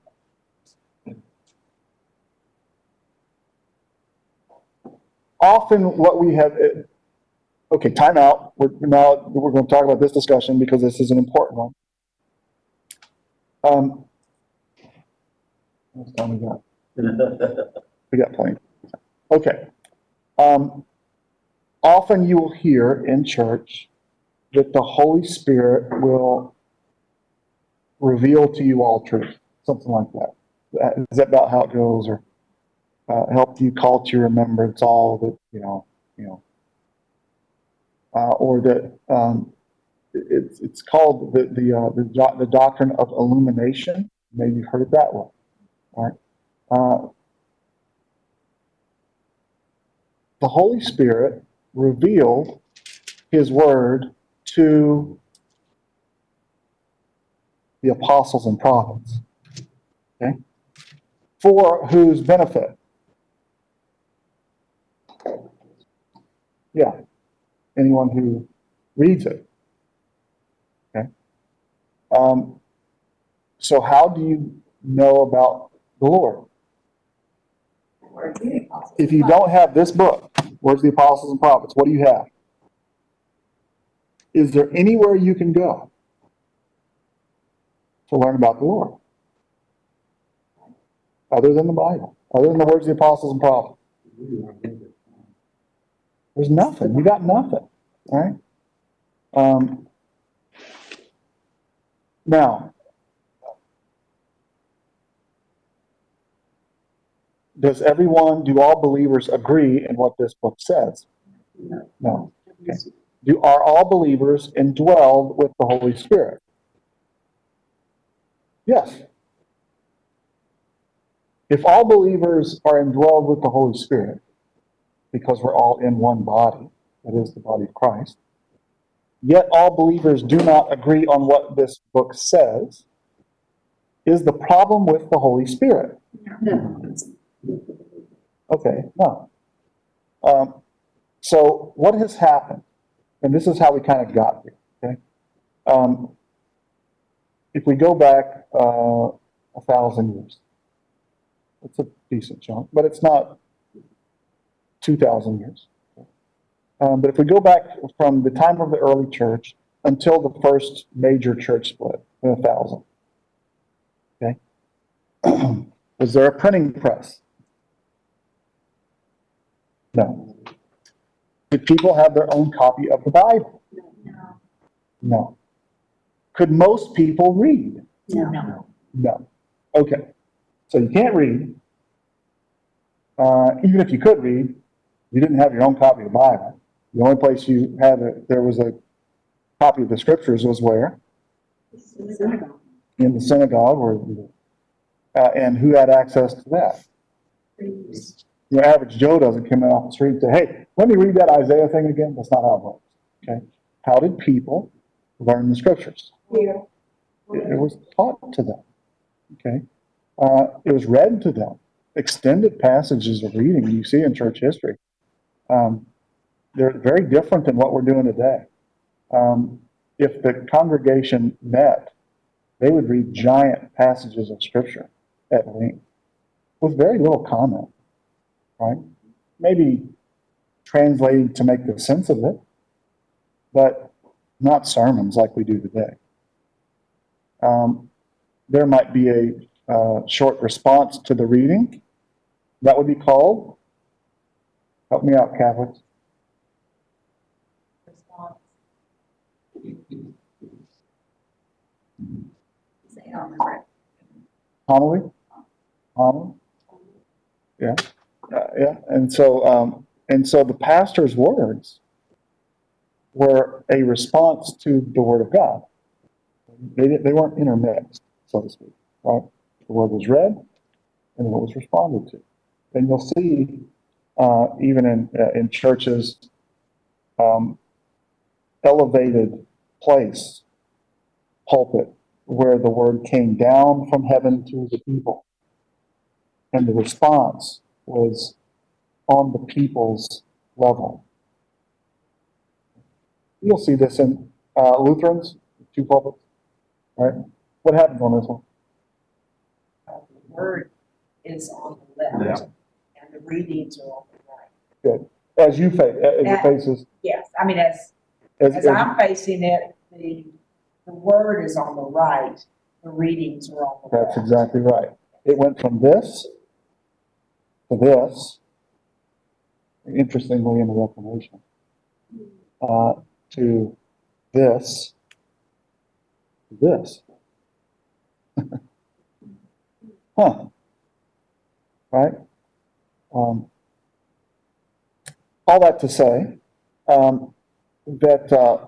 Often what we have, okay, time out. We're now, we're going to talk about this discussion because this is an important one. Um, much time we got? We got plenty. Okay. Um, often you will hear in church that the Holy Spirit will reveal to you all truth, something like that. That- Is that about how it goes, or uh, help you call to your remembrance all that you know, you know, uh, or that um, it- it's it's called the the uh, the, doc- the doctrine of illumination. Maybe you've heard it that way, right? Uh, the Holy Spirit revealed His Word to the apostles and prophets. For whose benefit? Yeah. Anyone who reads it. Okay? Um, so how do you know about the Lord? If you don't have this book, of the Apostles and Prophets, what do you have? Is there anywhere you can go to learn about the Lord? Other than the Bible, other than the words of the apostles and prophets? There's nothing. You got nothing, right? Um, now, does everyone, do all believers agree in what this book says? No. Okay. Do, are all believers indwelled with the Holy Spirit? Yes. If all believers are indwelled with the Holy Spirit, because we're all in one body, that is the body of Christ, yet all believers do not agree on what this book says, is the problem with the Holy Spirit? Okay, no. Um, so what has happened? And this is how we kind of got here, okay? Um, if we go back, uh, a thousand years, it's a decent chunk, but it's not two thousand years. Um, but if we go back from the time of the early church until the first major church split in a thousand, okay? Was there a printing press? No. Did people have their own copy of the Bible? No. No. Could most people read? No. No. Okay. So you can't read. Uh, even if you could read, you didn't have your own copy of the Bible. The only place you had a, there was a copy of the scriptures was where? In the synagogue In the synagogue, or, uh, and who had access to that? Your average Joe doesn't come in off the street and say, hey, let me read that Isaiah thing again. That's not how it works. Okay. How did people learn the scriptures? It it was taught to them. Okay? Uh, it was read to them. Extended passages of reading you see in church history. Um, they're very different than what we're doing today. Um, if the congregation met, they would read giant passages of scripture at length with very little comment, right? Maybe translating to make the sense of it, but not sermons like we do today um, there might be a uh, short response to the reading. That would be called. Help me out, Catholics. It. Homily? Homily? Yeah, Uh, yeah. And so, um, and so the pastor's words were a response to the word of God. They they weren't intermixed, so to speak, right? The word was read and what was responded to. And you'll see, uh, even in, uh, in churches, um, elevated place, pulpit, where the word came down from heaven to the people. And the response was on the people's level. You'll see this in uh, Lutherans, two pulpits, right? What happens on this one? Uh, the word is on the left and the readings are on the right. As you face, as it That- faces, Yes, I mean, as, as, as as, I'm facing it, the, the word is on the right, the readings are on the that's left. exactly right. It went from this to this, interestingly in the Reformation, uh, to this, to this. Huh. Right? Um, all that to say, um, that, uh,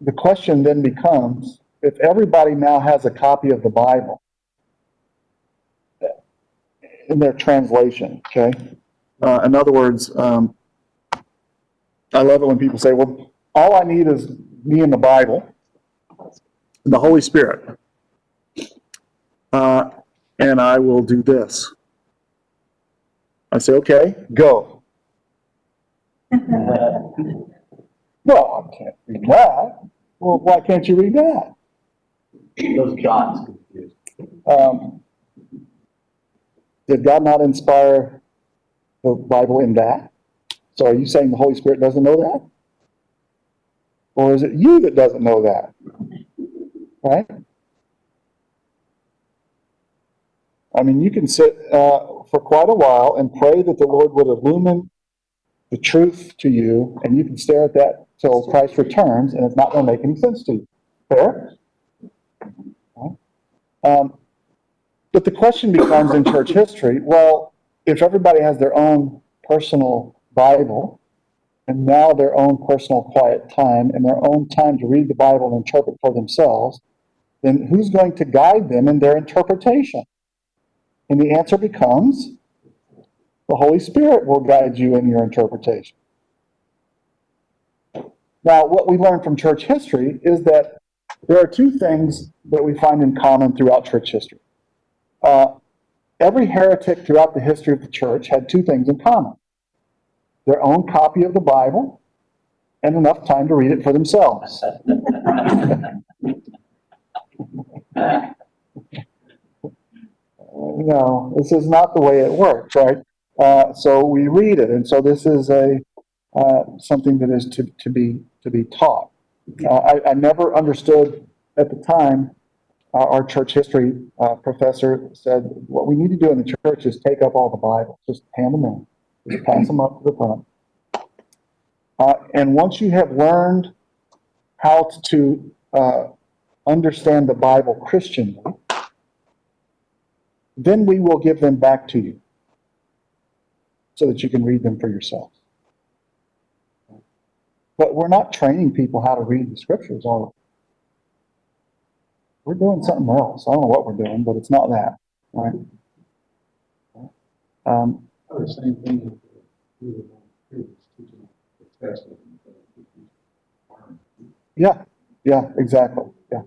the question then becomes, if everybody now has a copy of the Bible in their translation, okay? Uh, in other words, um, I love it when people say, well, all I need is me and the Bible, and the Holy Spirit. Uh, and I will do this. I say, okay, go. Well, I can't read that. Well, why can't you read that? Those John's confused. Um, did God not inspire the Bible in that? So are you saying the Holy Spirit doesn't know that? Or is it you that doesn't know that? Right? I mean, you can sit uh, for quite a while and pray that the Lord would illumine the truth to you, and you can stare at that till Christ returns, and it's not going to make any sense to you. Fair? Um, but the question becomes in church history, well, if everybody has their own personal Bible, and now their own personal quiet time, and their own time to read the Bible and interpret for themselves, then who's going to guide them in their interpretation? And the answer becomes the Holy Spirit will guide you in your interpretation. Now, what we learn from church history is that there are two things that we find in common throughout church history. Uh, every heretic throughout the history of the church had two things in common their own copy of the Bible and enough time to read it for themselves. no, this is not the way it works, right? Uh, so we read it, and so this is a uh, something that is to, to be to be taught. Uh, I, I never understood at the time our, our church history, uh, professor said, what we need to do in the church is take up all the Bibles, just hand them in, just pass them up to the front. Uh, and once you have learned how to, uh, understand the Bible Christianly, then we will give them back to you so that you can read them for yourself. But we're not training people how to read the scriptures, are we? We're doing something else. I don't know what we're doing, but it's not that, right? Um, The same thing with the, with the previous teaching, the test. yeah, yeah, exactly, yeah.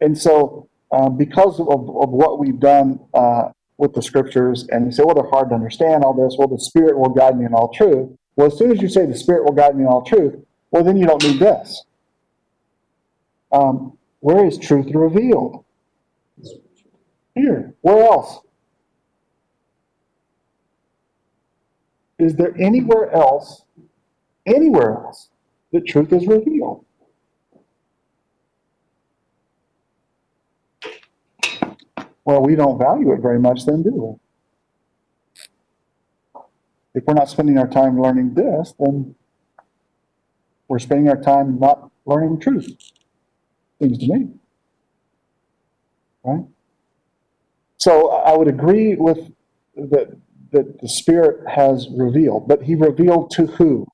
And so, uh, because of, of what we've done, uh, with the scriptures, and you say, well, they're hard to understand, all this, well, the Spirit will guide me in all truth. Well, as soon as you say the Spirit will guide me in all truth, well, then you don't need this. Um, where is truth revealed? Here. Where else? Is there anywhere else, anywhere else, that truth is revealed? Well, we don't value it very much then, do we? If we're not spending our time learning this, then we're spending our time not learning truth. Seems to me. Right? So I would agree with that, that the Spirit has revealed, but He revealed to who?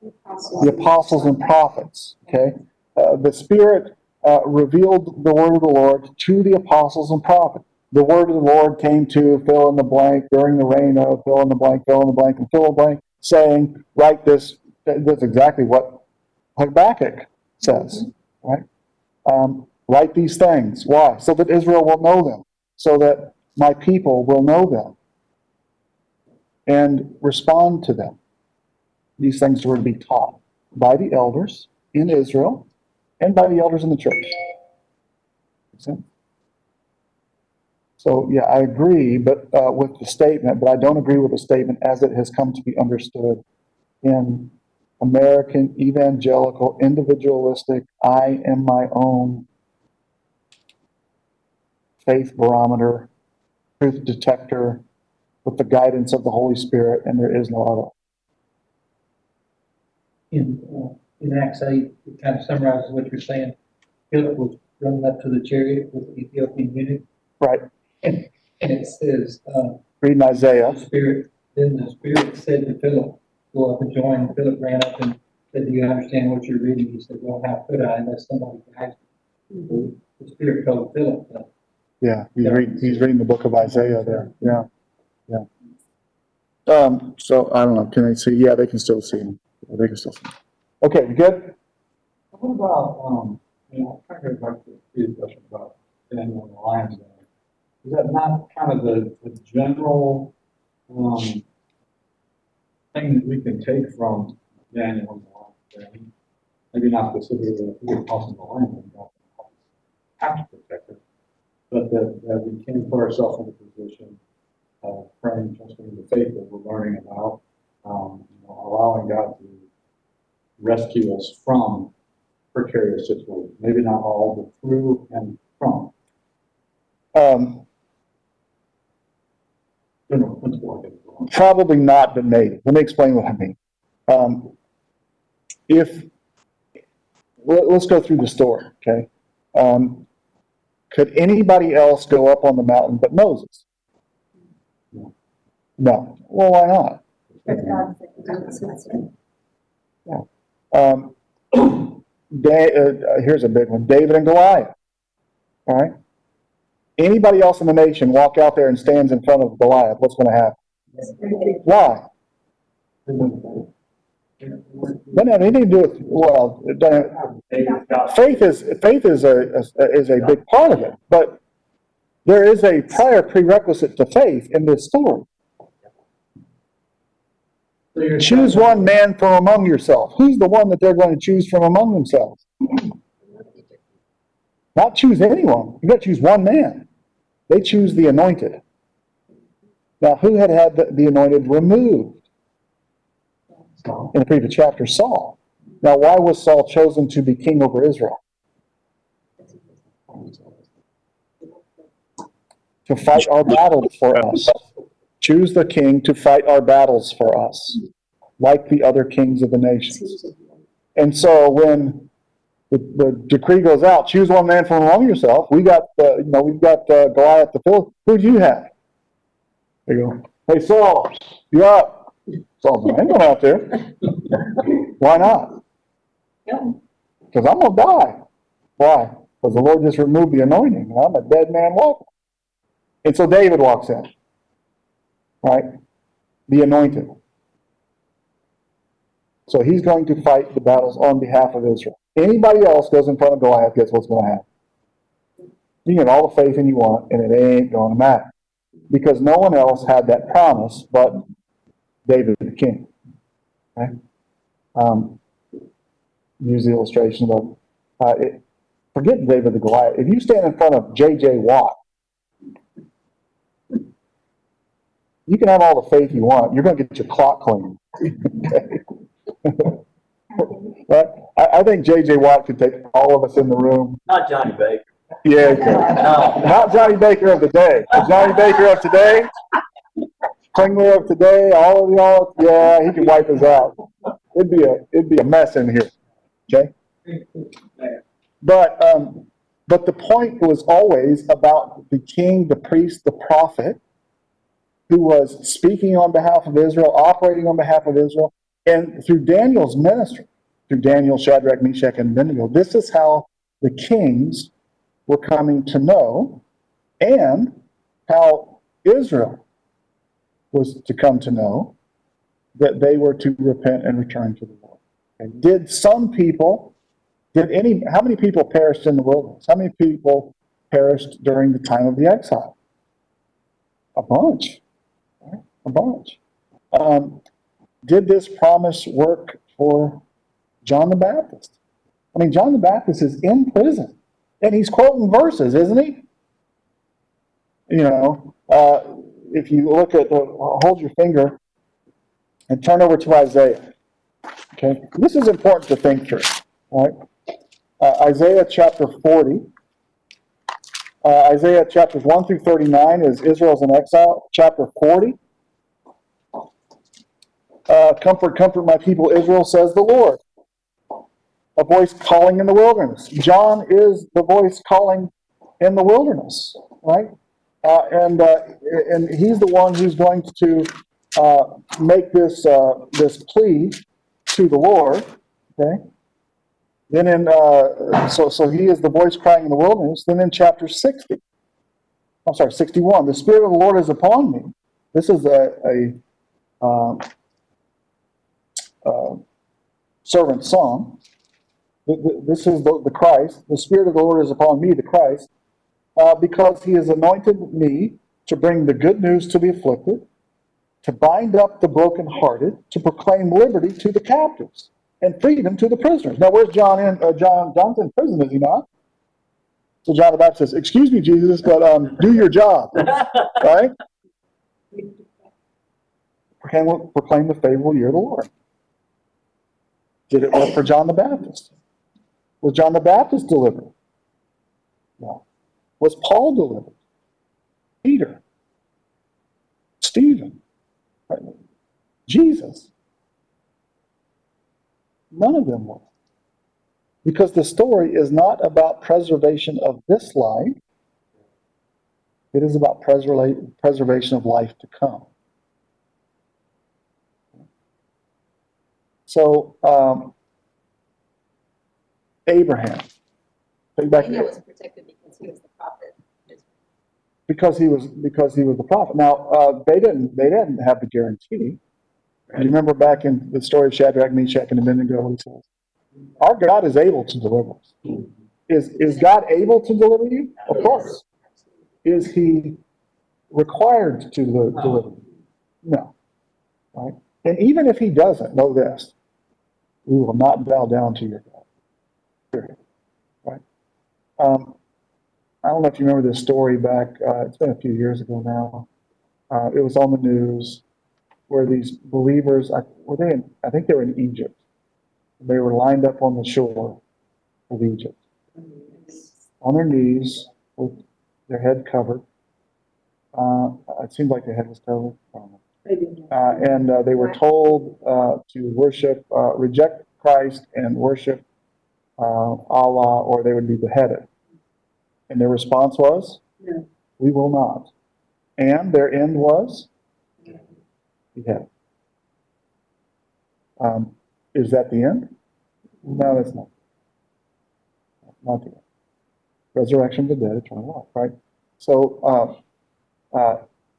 The apostles and prophets, okay? Uh, the Spirit uh, revealed the word of the Lord to the apostles and prophets. The word of the Lord came to fill in the blank during the reign of fill in the blank, fill in the blank, and fill in the blank, saying, write this. That's exactly what Habakkuk says, right? Um, write these things. Why? So that Israel will know them, so that my people will know them and respond to them. These things were to be taught by the elders in Israel and by the elders in the church. So, yeah, I agree, but, uh, with the statement, but I don't agree with the statement as it has come to be understood in American evangelical, individualistic, I am my own faith barometer, truth detector with the guidance of the Holy Spirit, and there is no other. in, uh, in Acts eight, it kind of summarizes what you're saying. Philip was running up to the chariot with the Ethiopian eunuch, Right. and it says, uh, Reading Isaiah. the Spirit, then the Spirit said to Philip, go up and join. Philip ran up and said, do you understand what you're reading? He said, well, how could I unless somebody guides me? The Spirit told Philip that. Yeah, he's reading, he's reading the book of Isaiah there, yeah, yeah. Um, so, I don't know, can they see? Yeah, they can still see him. They can still see him. Okay, we good? What about, um, you know, kind of back to the previous question about Daniel and the lion's. Is that not kind of the, the general, um, thing that we can take from Daniel and the lion's? Maybe not specifically the of the lion's den, don't have to but that, that we can put ourselves in a position of praying, trusting the faith that we're learning about, um, you know, allowing God to rescue us from precarious situations. Maybe not all, but through and from. Um, General principle, I guess. probably not, but maybe. Let me explain what I mean. Um, if, let, us go through the story, okay? Um, could anybody else go up on the mountain but Moses? No. No. Well, why not? Um, Da- uh, here's a big one, David and Goliath. All right? Anybody else in the nation walk out there and stands in front of Goliath, what's gonna happen? Why? No, no, anything to do with, well, faith is, faith is a, is a big part of it, but there is a prior prerequisite to faith in this story. Choose one man from among yourself. Who's the one that they're going to choose from among themselves? Not choose anyone. You got to choose one man. They choose the anointed. Now, who had had the, the anointed removed? In the previous chapter, Saul. Now, why was Saul chosen to be king over Israel? to fight our battles for us. Choose the king to fight our battles for us, like the other kings of the nations. And so when the, the decree goes out, choose one man from among yourself. We got, uh, you know, we've got uh, Goliath the Philistine. Who do you have? They go, hey Saul, you up? Saul's like, I ain't going out there. Why not? Because I'm gonna die. Why? Because the Lord just removed the anointing, and I'm a dead man walking. And so David walks in, right? The anointed. So he's going to fight the battles on behalf of Israel. Anybody else goes in front of Goliath, guess what's gonna happen? You can have all the faith in you want, and it ain't gonna matter. Because no one else had that promise but David the king. Okay? Um, use the illustration of, uh, it, forget David the Goliath. If you stand in front of J.J. Watt, you can have all the faith you want. You're going to get your clock clean. right? I, I think J.J. Watt could take all of us in the room. Not Johnny Baker. Yeah. No. Not Johnny Baker of the day. Johnny Baker of today, Klingler of today, all of y'all, yeah, he could wipe us out. It'd be a, it'd be a mess in here. Okay? But, um, but the point was always about the king, the priest, the prophet, who was speaking on behalf of Israel, operating on behalf of Israel, and through Daniel's ministry, through Daniel, Shadrach, Meshach, and Abednego, this is how the kings were coming to know, and how Israel was to come to know that they were to repent and return to the Lord. And did some people, did any, how many people perished in the wilderness? How many people perished during the time of the exile? A bunch? A bunch. Um, did this promise work for John the Baptist? I mean, John the Baptist is in prison and he's quoting verses, isn't he? You know, uh, if you look at, the, hold your finger and turn over to Isaiah. Okay, this is important to think through. Right, uh, Isaiah chapter 40. Uh, Isaiah chapters 1 through 39 is Israel's in exile. Chapter 40. Uh, comfort, comfort my people Israel, says the Lord. A voice calling in the wilderness. John is the voice calling in the wilderness, right? Uh, and, uh, and he's the one who's going to uh, make this, uh, this plea to the Lord, okay? Then in, uh, so, so he is the voice crying in the wilderness. Then in chapter 60, I'm sorry, 61, the Spirit of the Lord is upon me. This is a, a um, uh, servant song. Th- th- This is the, the Christ. The Spirit of the Lord is upon me, the Christ, uh, because he has anointed me to bring the good news to the afflicted, to bind up the brokenhearted, to proclaim liberty to the captives and freedom to the prisoners. Now, where's John in? Uh, John John's in prison, is he not? So John the Baptist says, "Excuse me, Jesus, but um, do your job, right? Proclaim, proclaim the favorable year of the Lord." Did it work for John the Baptist? Was John the Baptist delivered? No. Was Paul delivered? Peter? Stephen? Jesus? None of them were. Because the story is not about preservation of this life, it is about preservation of life to come. So, um, Abraham, take back, was protected because he was the prophet. because he was, because he was the prophet. Now, uh, they didn't, they didn't have the guarantee. Do you remember back in the story of Shadrach, Meshach, and Abednego, what he says? Our God is able to deliver us. Is, is God able to deliver you? Of course. Is he required to deliver you? No. Right? And even if he doesn't, know this, we will not bow down to your God. Right? Um, I don't know if you remember this story back, uh, it's been a few years ago now. Uh, it was on the news where these believers, I, were they in, I think they were in Egypt. They were lined up on the shore of Egypt, on their knees, with their head covered. Uh, it seemed like their head was covered. Uh, and, uh, they were told, uh, to worship, uh, reject Christ and worship, uh, Allah, or they would be beheaded. And their response was? No. We will not. And their end was? Beheaded. Um, is that the end? No, that's not. Not the end. Resurrection of the dead, eternal life, right? So, uh,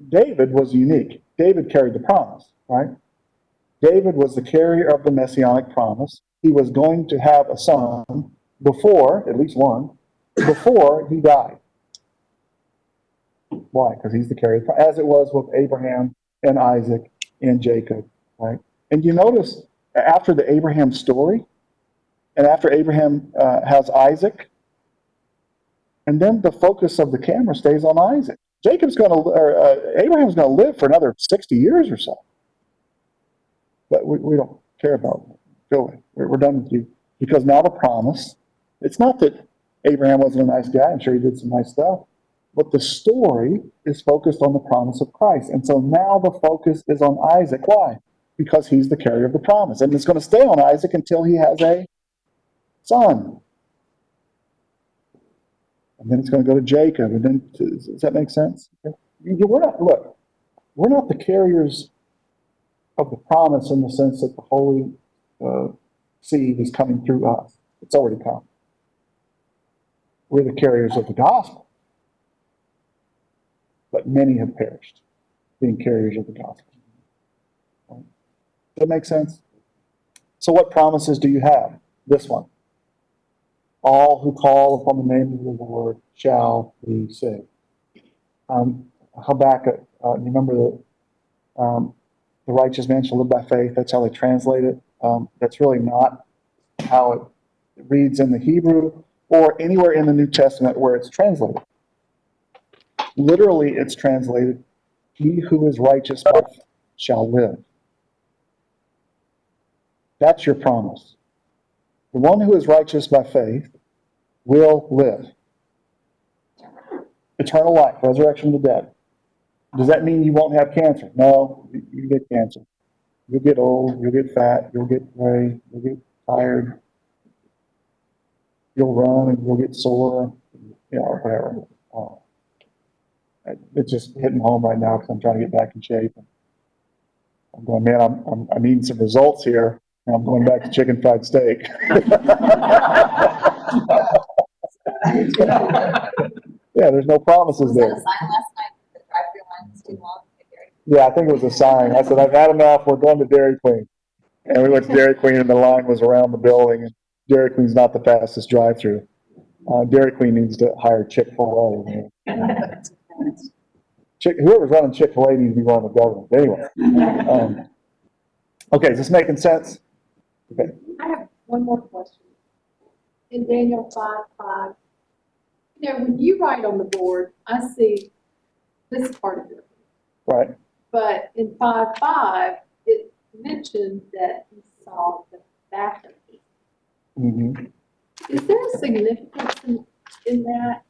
David was unique. David carried the promise, right? David was the carrier of the messianic promise. He was going to have a son before, at least one, before he died. Why? Because he's the carrier, as it was with Abraham and Isaac and Jacob, right? And you notice after the Abraham story, and after Abraham uh, has Isaac, and then the focus of the camera stays on Isaac. Jacob's going to, or uh, Abraham's going to live for another 60 years or so. But we, we don't care about it. Go away. We're, we're done with you. Because now the promise, it's not that Abraham wasn't a nice guy. I'm sure he did some nice stuff. But the story is focused on the promise of Christ. And so now the focus is on Isaac. Why? Because he's the carrier of the promise. And it's going to stay on Isaac until he has a son. And then it's going to go to Jacob. And then, does does that make sense? We're not, look, we're not the carriers of the promise in the sense that the Holy uh, Seed is coming through us. It's already come. We're the carriers of the gospel. But many have perished, being carriers of the gospel. Does that make sense? So what promises do you have? This one. All who call upon the name of the Lord shall be saved. Um, Habakkuk, uh, you remember the, um, the righteous man shall live by faith. That's how they translate it. Um, that's really not how it reads in the Hebrew or anywhere in the New Testament where it's translated. Literally, it's translated, "He who is righteous shall live." That's your promise. The one who is righteous by faith will live. Eternal life, resurrection of the dead. Does that mean you won't have cancer? No, you- get cancer. You'll get old, you'll get fat, you'll get gray, you'll get tired. You'll run and you'll get sore, you know, whatever. Uh, It's just hitting home right now because I'm trying to get back in shape. I'm going, man, I'm, I'm, I'm some results here, I'm going back to chicken fried steak. Yeah, there's no promises Was that there. a sign last night? The drive-through line too long? Yeah, I think it was a sign. I said, I've had enough. We're going to Dairy Queen. And we went to Dairy Queen and the line was around the building and Dairy Queen's not the fastest drive-through. Uh, Dairy Queen needs to hire Chick-fil-A. Chick, whoever's running Chick-fil-A needs to be running the government. Anyway. Um, okay, is this making sense? Okay, I have one more question. In Daniel five, five, you know, when you write on the board, I see this part of it. right. But in five, five, it mentioned that he saw the back of it. hmm Is there a significance in, in that?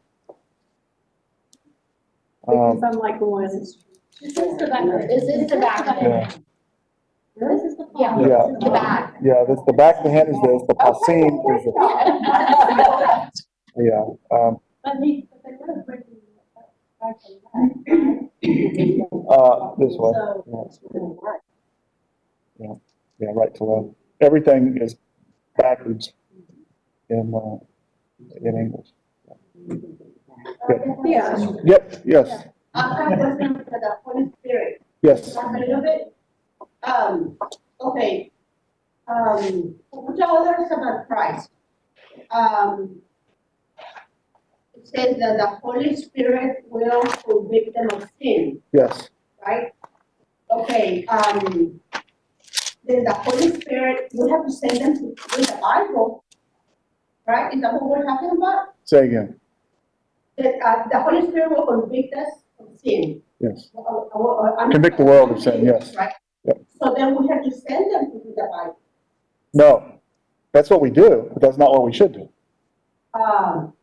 Um, Because I'm like going, This is the back, this is the back of yeah, it. This is the, yeah, Yeah. this is the back. yeah, this, the back of the hand is this, the pasim is the, yeah, um, But they, but they were breaking it back and uh, this way. So. Yeah. Yeah, right to left. Everything is backwards in, uh, in English. yeah, Yep, yes, I have a question for the Holy Spirit. yes. Talk a little bit. Um, okay. Um, we tell others about Christ. Um, it says that the Holy Spirit will convict them of sin, Yes, right? Okay, um, then the Holy Spirit, we have to send them to read the Bible, right? Is that what we're talking about? say again, That, uh, the Holy Spirit will convict us of sin. yes. Uh, uh, uh, Convict the world of sin, yes. Right? Yep. So then we have to send them to read the Bible. No, that's what we do, but that's not what we should do. Um,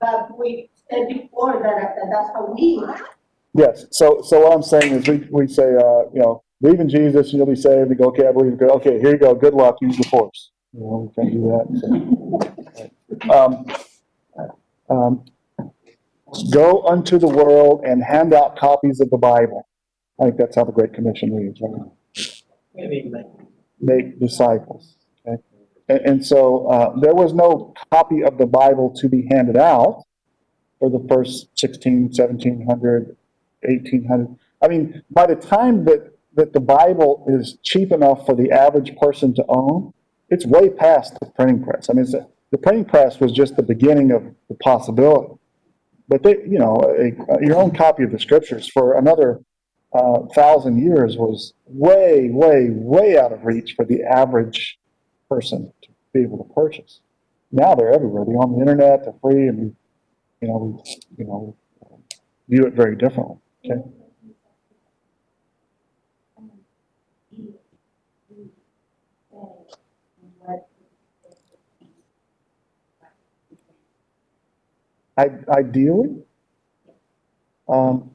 but we said before that, that that's how we Yes, so, so what I'm saying is we, we say, uh, you know, believe in Jesus, and you'll be saved, you go, okay, I believe, okay, here you go, good luck, use the force. You know, we can't do that, so. Um, um, Go unto the world and hand out copies of the Bible. I think that's how the Great Commission reads, right? Make disciples, okay? And, and so, uh, there was no copy of the Bible to be handed out for the first 16, 1700, 1800. I mean, by the time that, that the Bible is cheap enough for the average person to own, it's way past the printing press. I mean, it's, the printing press was just the beginning of the possibility. But they, you know, a, your own copy of the scriptures for another uh, thousand years was way, way, way out of reach for the average person to be able to purchase. Now they're everywhere. They're on the internet. They're free, and you know, we, you know, view it very differently. Okay. I, ideally, um,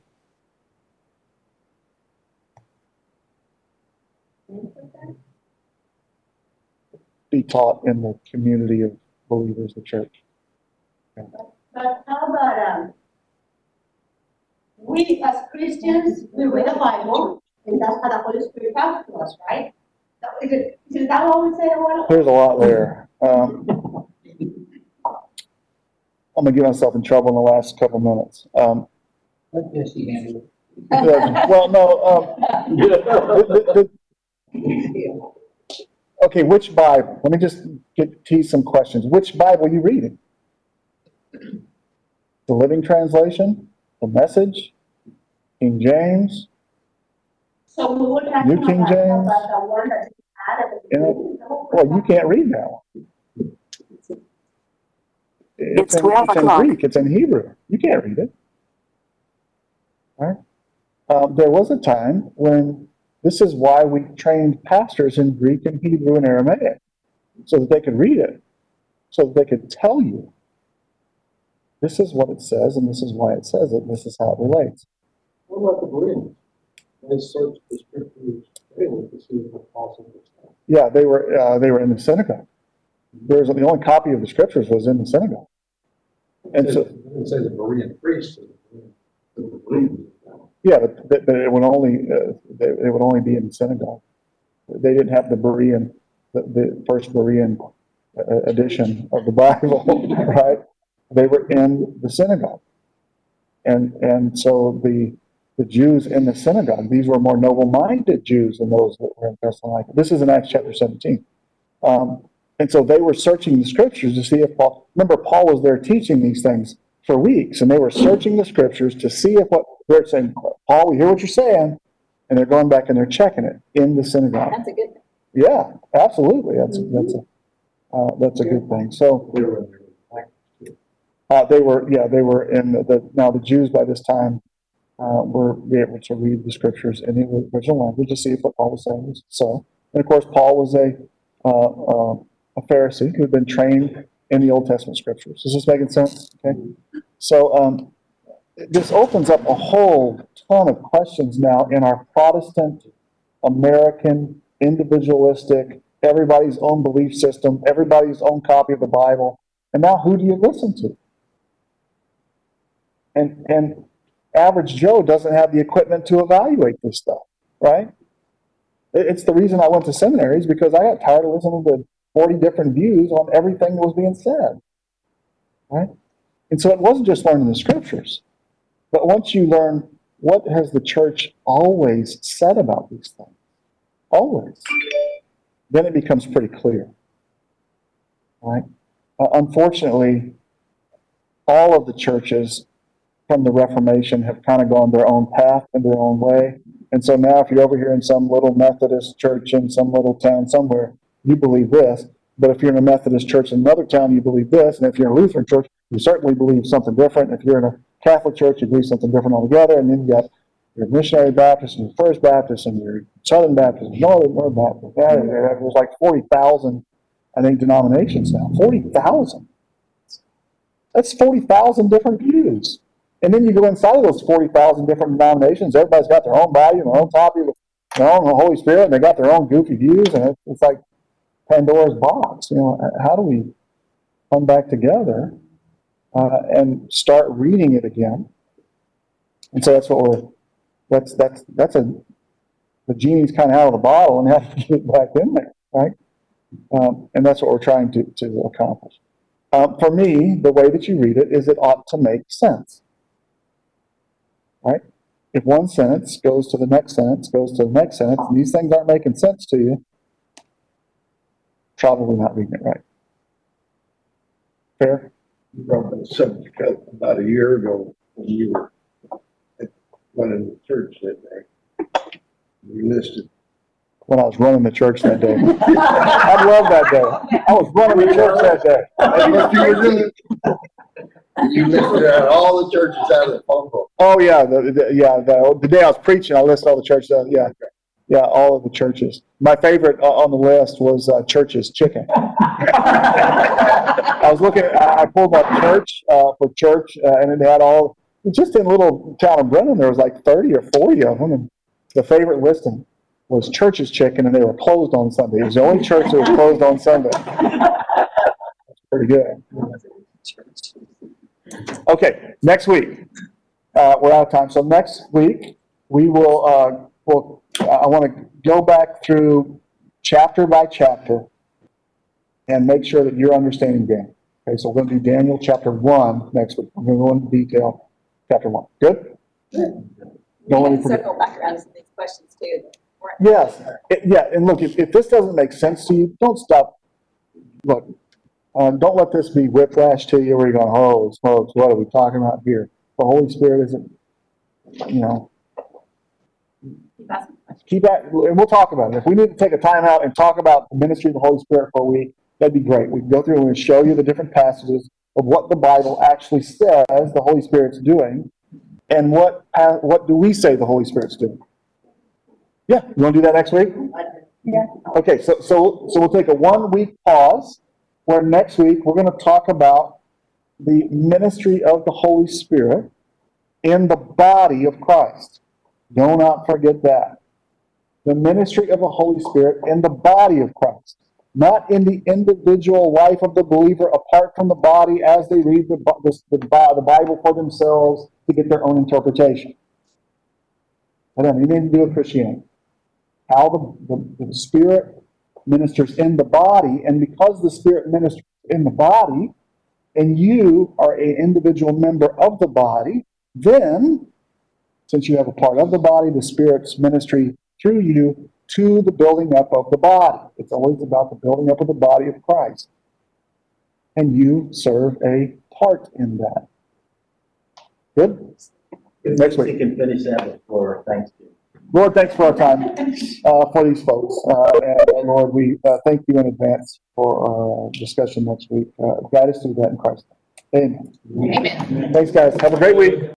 be taught in the community of believers, the church. But how about, um, we as Christians, we read the Bible, and that's how the Holy Spirit comes to us, right? Is it, is that what we say, well? There's a lot there. Um, I'm gonna get myself in trouble in the last couple minutes. Um, Let Jesse handle it. yeah, well, no, um, the- the- the- okay, which Bible? Let me just get, tease some questions. Which Bible are you reading? The Living Translation, the Message, King James? So we would have. New King have- James? About the word that is added. You know, Well, you can't read that one. It's in- 12 It's in. Greek, it's in Hebrew. You can't read it. All right? Um, there was a time when, this is why we trained pastors in Greek and Hebrew and Aramaic, so that they could read it, so that they could tell you, this is what it says, and this is why it says it, and this is how it relates. What about the Bereans? They searched the scriptures daily to see possible was. Yeah, they were, uh, they were in the synagogue. There was, the only copy of the scriptures was in the synagogue. And so, It didn't say the Berean priests, it the Bereans. Yeah, but, but it would only, uh, it would only be in the synagogue. They didn't have the Berean, the, the first Berean uh, edition of the Bible, right? They were in the synagogue. And, and so the, the Jews in the synagogue, these were more noble-minded Jews than those that were in Thessalonica. This is in Acts chapter 17. Um, and so they were searching the scriptures to see if Paul, remember, Paul was there teaching these things for weeks, and they were searching the scriptures to see if what, they're saying, Paul, we hear what you're saying, and they're going back and they're checking it in the synagogue. That's a good thing. Yeah, absolutely, that's, that's a, uh, that's a good thing. So, They were uh, they were, yeah, they were in the, now the Jews by this time, uh, were able to read the scriptures in the original language to see if what Paul was saying was so. And of course, Paul was a, uh, uh, a Pharisee who had been trained in the Old Testament scriptures. Is this making sense? Okay. So, um, this opens up a whole ton of questions now in our Protestant, American, individualistic, everybody's own belief system, everybody's own copy of the Bible. And now who do you listen to? And, and average Joe doesn't have the equipment to evaluate this stuff, right? It's the reason I went to seminaries because I got tired of listening to 40 different views on everything that was being said, right? And so it wasn't just learning the scriptures, but once you learn what has the church always said about these things, always, then it becomes pretty clear, right? Uh, unfortunately, all of the churches from the Reformation have kind of gone their own path and their own way. And so now if you're over here in some little Methodist church in some little town somewhere, you believe this. But if you're in a Methodist church in another town, you believe this. And if you're in a Lutheran church, you certainly believe something different. If you're in a Catholic church, you believe something different altogether. And then you've got your missionary Baptist and your First Baptist and your Southern Baptist, Northern, Northern Baptist. There's like 40,000, I think, denominations now. 40,000. That's 40,000 different views. And then you go inside of those forty thousand different denominations, everybody's got their own Bible, their own of their own Holy Spirit, and they got their own goofy views, and it's like Pandora's box, you know, how do we come back together, uh, and start reading it again? And so that's what we're, that's, that's, that's a, the genie's kind of out of the bottle and have to get it back in there, right? Um, and that's what we're trying to, to accomplish. Um, for me, the way that you read it is it ought to make sense. Right? If one sentence goes to the next sentence, goes to the next sentence, and these things aren't making sense to you, probably not reading it right. Fair? You brought that subject up about a year ago when you were at- running the church that day. You listed, When I was running the church that day. I love that day. I was running the church that day. you were doing. You listed out all the churches out of the phone book. Oh, yeah, the, the, yeah, the, the day I was preaching, I listed all the churches, uh, yeah. Yeah, all of the churches. My favorite uh, on the list was, uh, Church's Chicken. I was looking, I pulled up church, uh, for church, uh, and it had all, just in little town of Brenham, there was like thirty or forty of them, and the favorite listing was Church's Chicken, and they were closed on Sunday. It was the only church that was closed on Sunday. That's Pretty good. Okay, next week, uh, we're out of time, so next week, we will, will, I want to go back through chapter by chapter and make sure that you're understanding Daniel. Okay, so we're gonna do Daniel chapter one next week. We're gonna go into detail, chapter one. Good? Don't let me forget. circle back around to some of these questions too. Yes, it- yeah, and look, if, if this doesn't make sense to you, don't stop. Look, uh, don't let this be whiplash to you where you're going, holy smokes, what are we talking about here? The Holy Spirit isn't, you know, Keep asking questions. keep at, and we'll talk about it. If we need to take a time out and talk about the ministry of the Holy Spirit for a week, that'd be great. We can go through and show you the different passages of what the Bible actually says the Holy Spirit's doing, and what, what do we say the Holy Spirit's doing? Yeah, you wanna do that next week? Yeah. Okay, so, so, so we'll take a one-week pause, where next week, we're gonna talk about the ministry of the Holy Spirit in the body of Christ. Do not forget that. The ministry of the Holy Spirit in the body of Christ, not in the individual life of the believer apart from the body as they read the, the, the Bible for themselves to get their own interpretation. I don't need to do with Christianity. How the, the, the Spirit ministers in the body, and because the Spirit ministers in the body, and you are an individual member of the body, then since you have a part of the body, the Spirit's ministry through you to the building up of the body. It's always about the building up of the body of Christ. And you serve a part in that. Good? Next week. You can finish that before Thanksgiving. Lord, thanks for our time, uh, for these folks. Uh, and uh, Lord, we, uh, thank you in advance for our discussion next week. Uh, guide us through that in Christ. name. Amen. Amen. Thanks, guys. Have a great week.